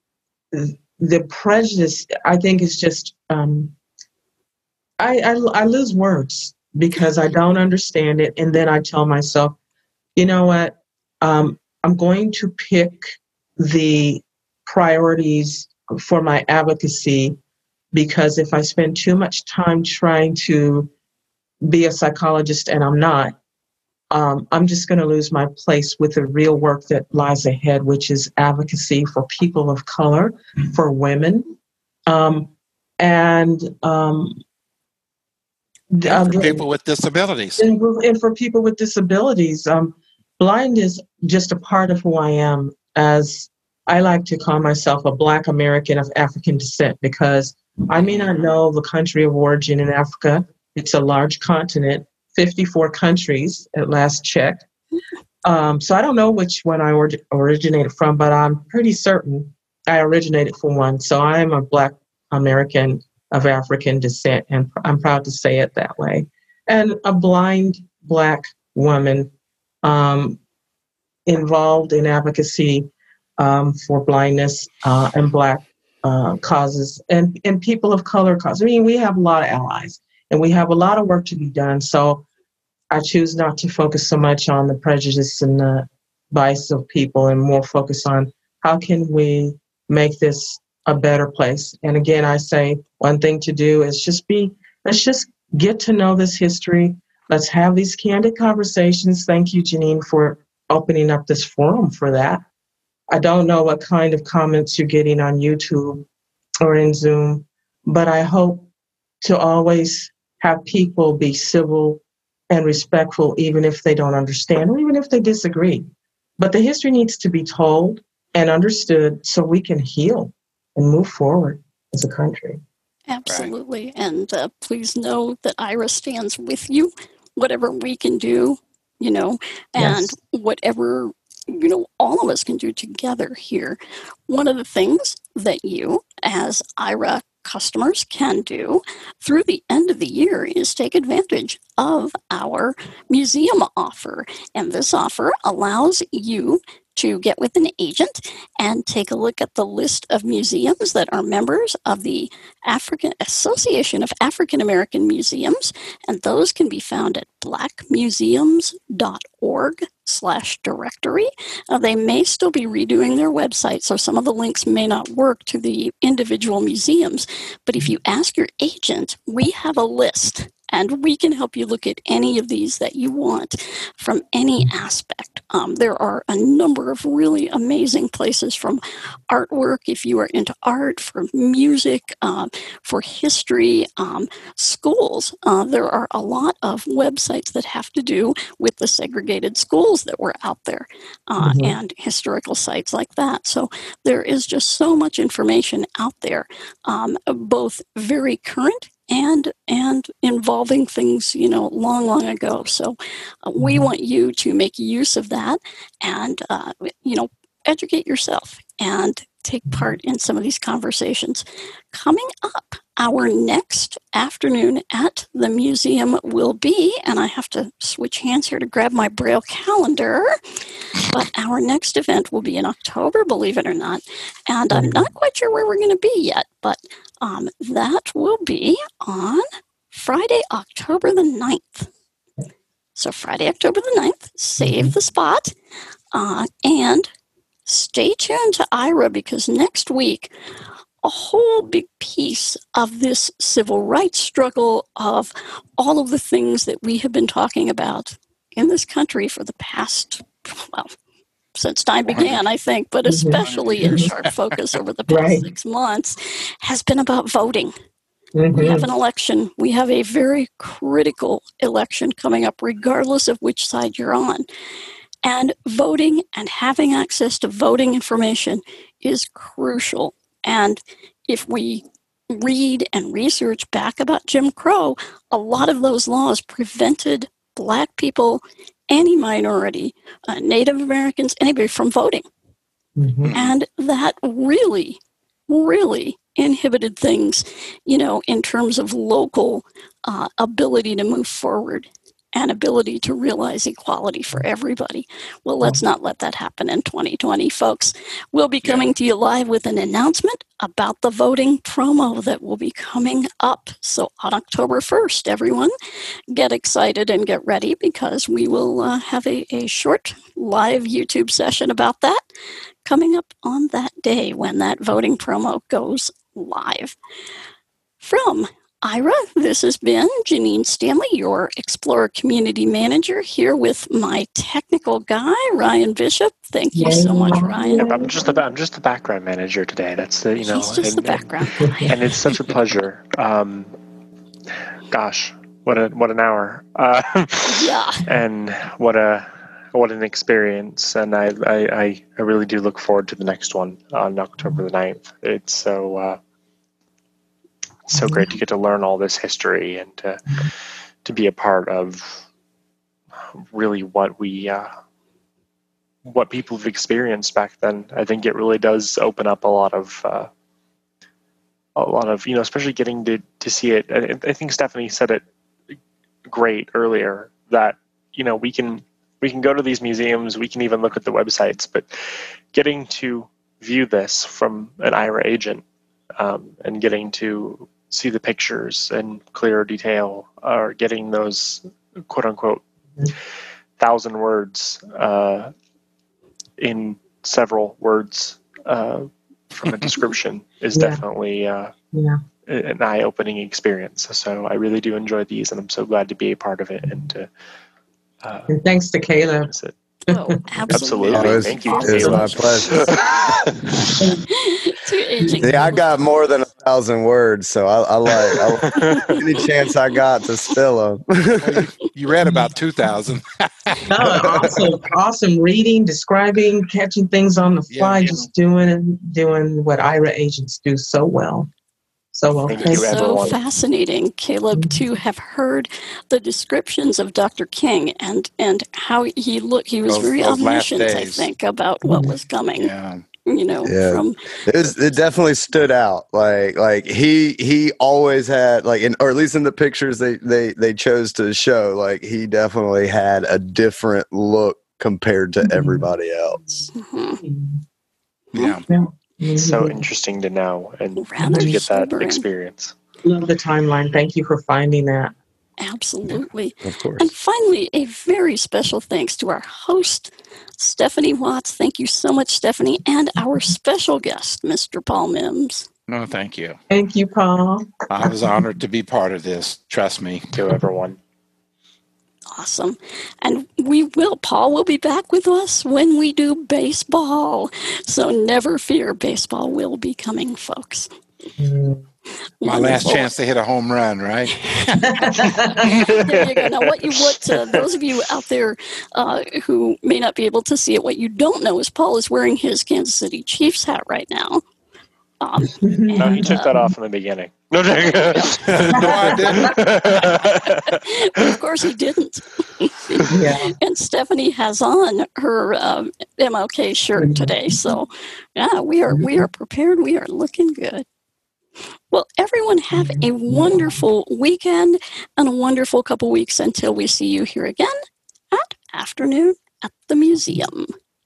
the prejudice I think is just um, I, I I lose words because I don't understand it, and then I tell myself, you know what, um, I'm going to pick the priorities for my advocacy because if I spend too much time trying to be a psychologist and I'm not, um, I'm just going to lose my place with the real work that lies ahead, which is advocacy for people of color, for women, um, and um, and for again, people with disabilities and, and for people with disabilities. Um, blind is just a part of who I am, as I like to call myself a Black American of African descent, because I may not know the country of origin in Africa. It's a large continent, 54 countries at last check. Um, so I don't know which one I orig- originated from, but I'm pretty certain I originated from one. So I am a Black American of African descent, and I'm proud to say it that way. And a blind Black woman um, involved in advocacy um, for blindness uh, and Black uh, causes and, and people of color causes. I mean, we have a lot of allies and we have a lot of work to be done. So I choose not to focus so much on the prejudice and the bias of people and more focus on how can we make this a better place. And again, I say one thing to do is just be, let's just get to know this history. Let's have these candid conversations. Thank you, Janine, for opening up this forum for that. I don't know what kind of comments you're getting on YouTube or in Zoom, but I hope to always have people be civil and respectful, even if they don't understand or even if they disagree. But the history needs to be told and understood so we can heal and move forward as a country. Absolutely. And uh, please know that Aira stands with you, whatever we can do, you know, and Yes. whatever, you know, all of us can do together here. One of the things that you, as Aira customers can do through the end of the year is take advantage of our museum offer. And this offer allows you to get with an agent and take a look at the list of museums that are members of the African Association of African American Museums, and those can be found at blackmuseums.org slash directory. Uh, they may still be redoing their website, so some of the links may not work to the individual museums. But if you ask your agent, we have a list and we can help you look at any of these that you want from any aspect. Um, there are a number of really amazing places from artwork, if you are into art, for music, uh, for history, um, schools. Uh, there are a lot of websites that have to do with the segregated schools that were out there uh, Mhm. and historical sites like that. So there is just so much information out there, um, both very current and and involving things you know long long ago so uh, we Mhm. want you to make use of that and uh, you know educate yourself and take part in some of these conversations coming up our next afternoon at the museum will be and i have to switch hands here to grab my braille calendar but our next event will be in october believe it or not and i'm not quite sure where we're going to be yet but um, that will be on Friday, October the 9th. So, Friday, October the 9th, save the spot. Uh, and stay tuned to Aira because next week, a whole big piece of this civil rights struggle, of all of the things that we have been talking about in this country for the past, well, since time began, I think, but Mhm. especially in sharp focus over the past Right. six months, has been about voting. We Mhm. have an election. We have a very critical election coming up, regardless of which side you're on. And voting and having access to voting information is crucial. And if we read and research back about Jim Crow, a lot of those laws prevented Black people, any minority, uh, Native Americans, anybody from voting. Mhm. And that really, really inhibited things, you know, in terms of local uh, ability to move forward and ability to realize equality for everybody. Well, let's not let that happen in 2020, folks. We'll be Yeah. coming to you live with an announcement about the voting promo that will be coming up. So on October 1st, everyone, get excited and get ready because we will uh, have a, a short live YouTube session about that coming up on that day when that voting promo goes live. From Aira, this has been Janine Stanley, your Explorer Community Manager, here with my technical guy, Ryan Bishop. Thank you so much, Ryan. I'm just the I'm just the background manager today. That's the you know, He's just and, the background guy. and it's such a pleasure. Um, gosh, what a what an hour, uh, Yeah. and what a what an experience. And I, I I I really do look forward to the next one on October the 9th. It's so uh, it's so great to get to learn all this history and to to be a part of really what we. Uh, what people have experienced back then, I think it really does open up a lot of uh, a lot of you know, especially getting to to see it. I, I think Stephanie said it great earlier that you know we can we can go to these museums, we can even look at the websites, but getting to view this from an Aira agent um, and getting to see the pictures in clearer detail, or getting those quote unquote thousand words uh, in several words uh, from a description is Yeah. definitely uh, Yeah. an eye-opening experience. So I really do enjoy these, and I'm so glad to be a part of it and to uh, And thanks to Caleb. Oh, Absolutely. It's- Thank you. it's my pleasure. to aging. Yeah, I got more than a thousand words, so I, I like I, any chance I got to spill them. You read about 2,000. No, awesome, awesome reading, describing, catching things on the fly, yeah. just doing doing what Aira agents do so well. So well. Thank Thank you, you. so fascinating, Caleb, to mm-hmm. have heard the descriptions of Dr. King and and how he looked. He was Those- very omniscient, I think, about what was mm-hmm. coming. Yeah. You know, Yeah. from It, was, it definitely stood out. Like like he he always had like in or at least in the pictures they they they chose to show like he definitely had a different look compared to Mhm. everybody else. mhm, Yeah. It's so interesting to know and Rather to get that sobering. experience. Love the timeline. Thank you for finding that. absolutely. Of course. And finally, a very special thanks to our host, Stephanie Watts. Thank you so much, Stephanie, and our special guest, Mr. Paul Mims. No, thank you. Thank you, Paul. I was honored to be part of this. Trust me. To everyone. Awesome. And we will, Paul will be back with us when we do baseball. So never fear, baseball will be coming, folks. Mm. My last Wonderful. chance to hit a home run, right? there you go. Now, what you what uh, those of you out there uh, who may not be able to see it, what you don't know is Paul is wearing his Kansas City Chiefs hat right now. Um, No, he and, took that uh, off in the beginning. No, no, no, I didn't. but of course he didn't. yeah. And Stephanie has on her um, MLK shirt today, so yeah, we are we are prepared. We are looking good. Well, everyone have a mm-hmm. wonderful weekend and a wonderful couple weeks until we see you here again at afternoon at the museum.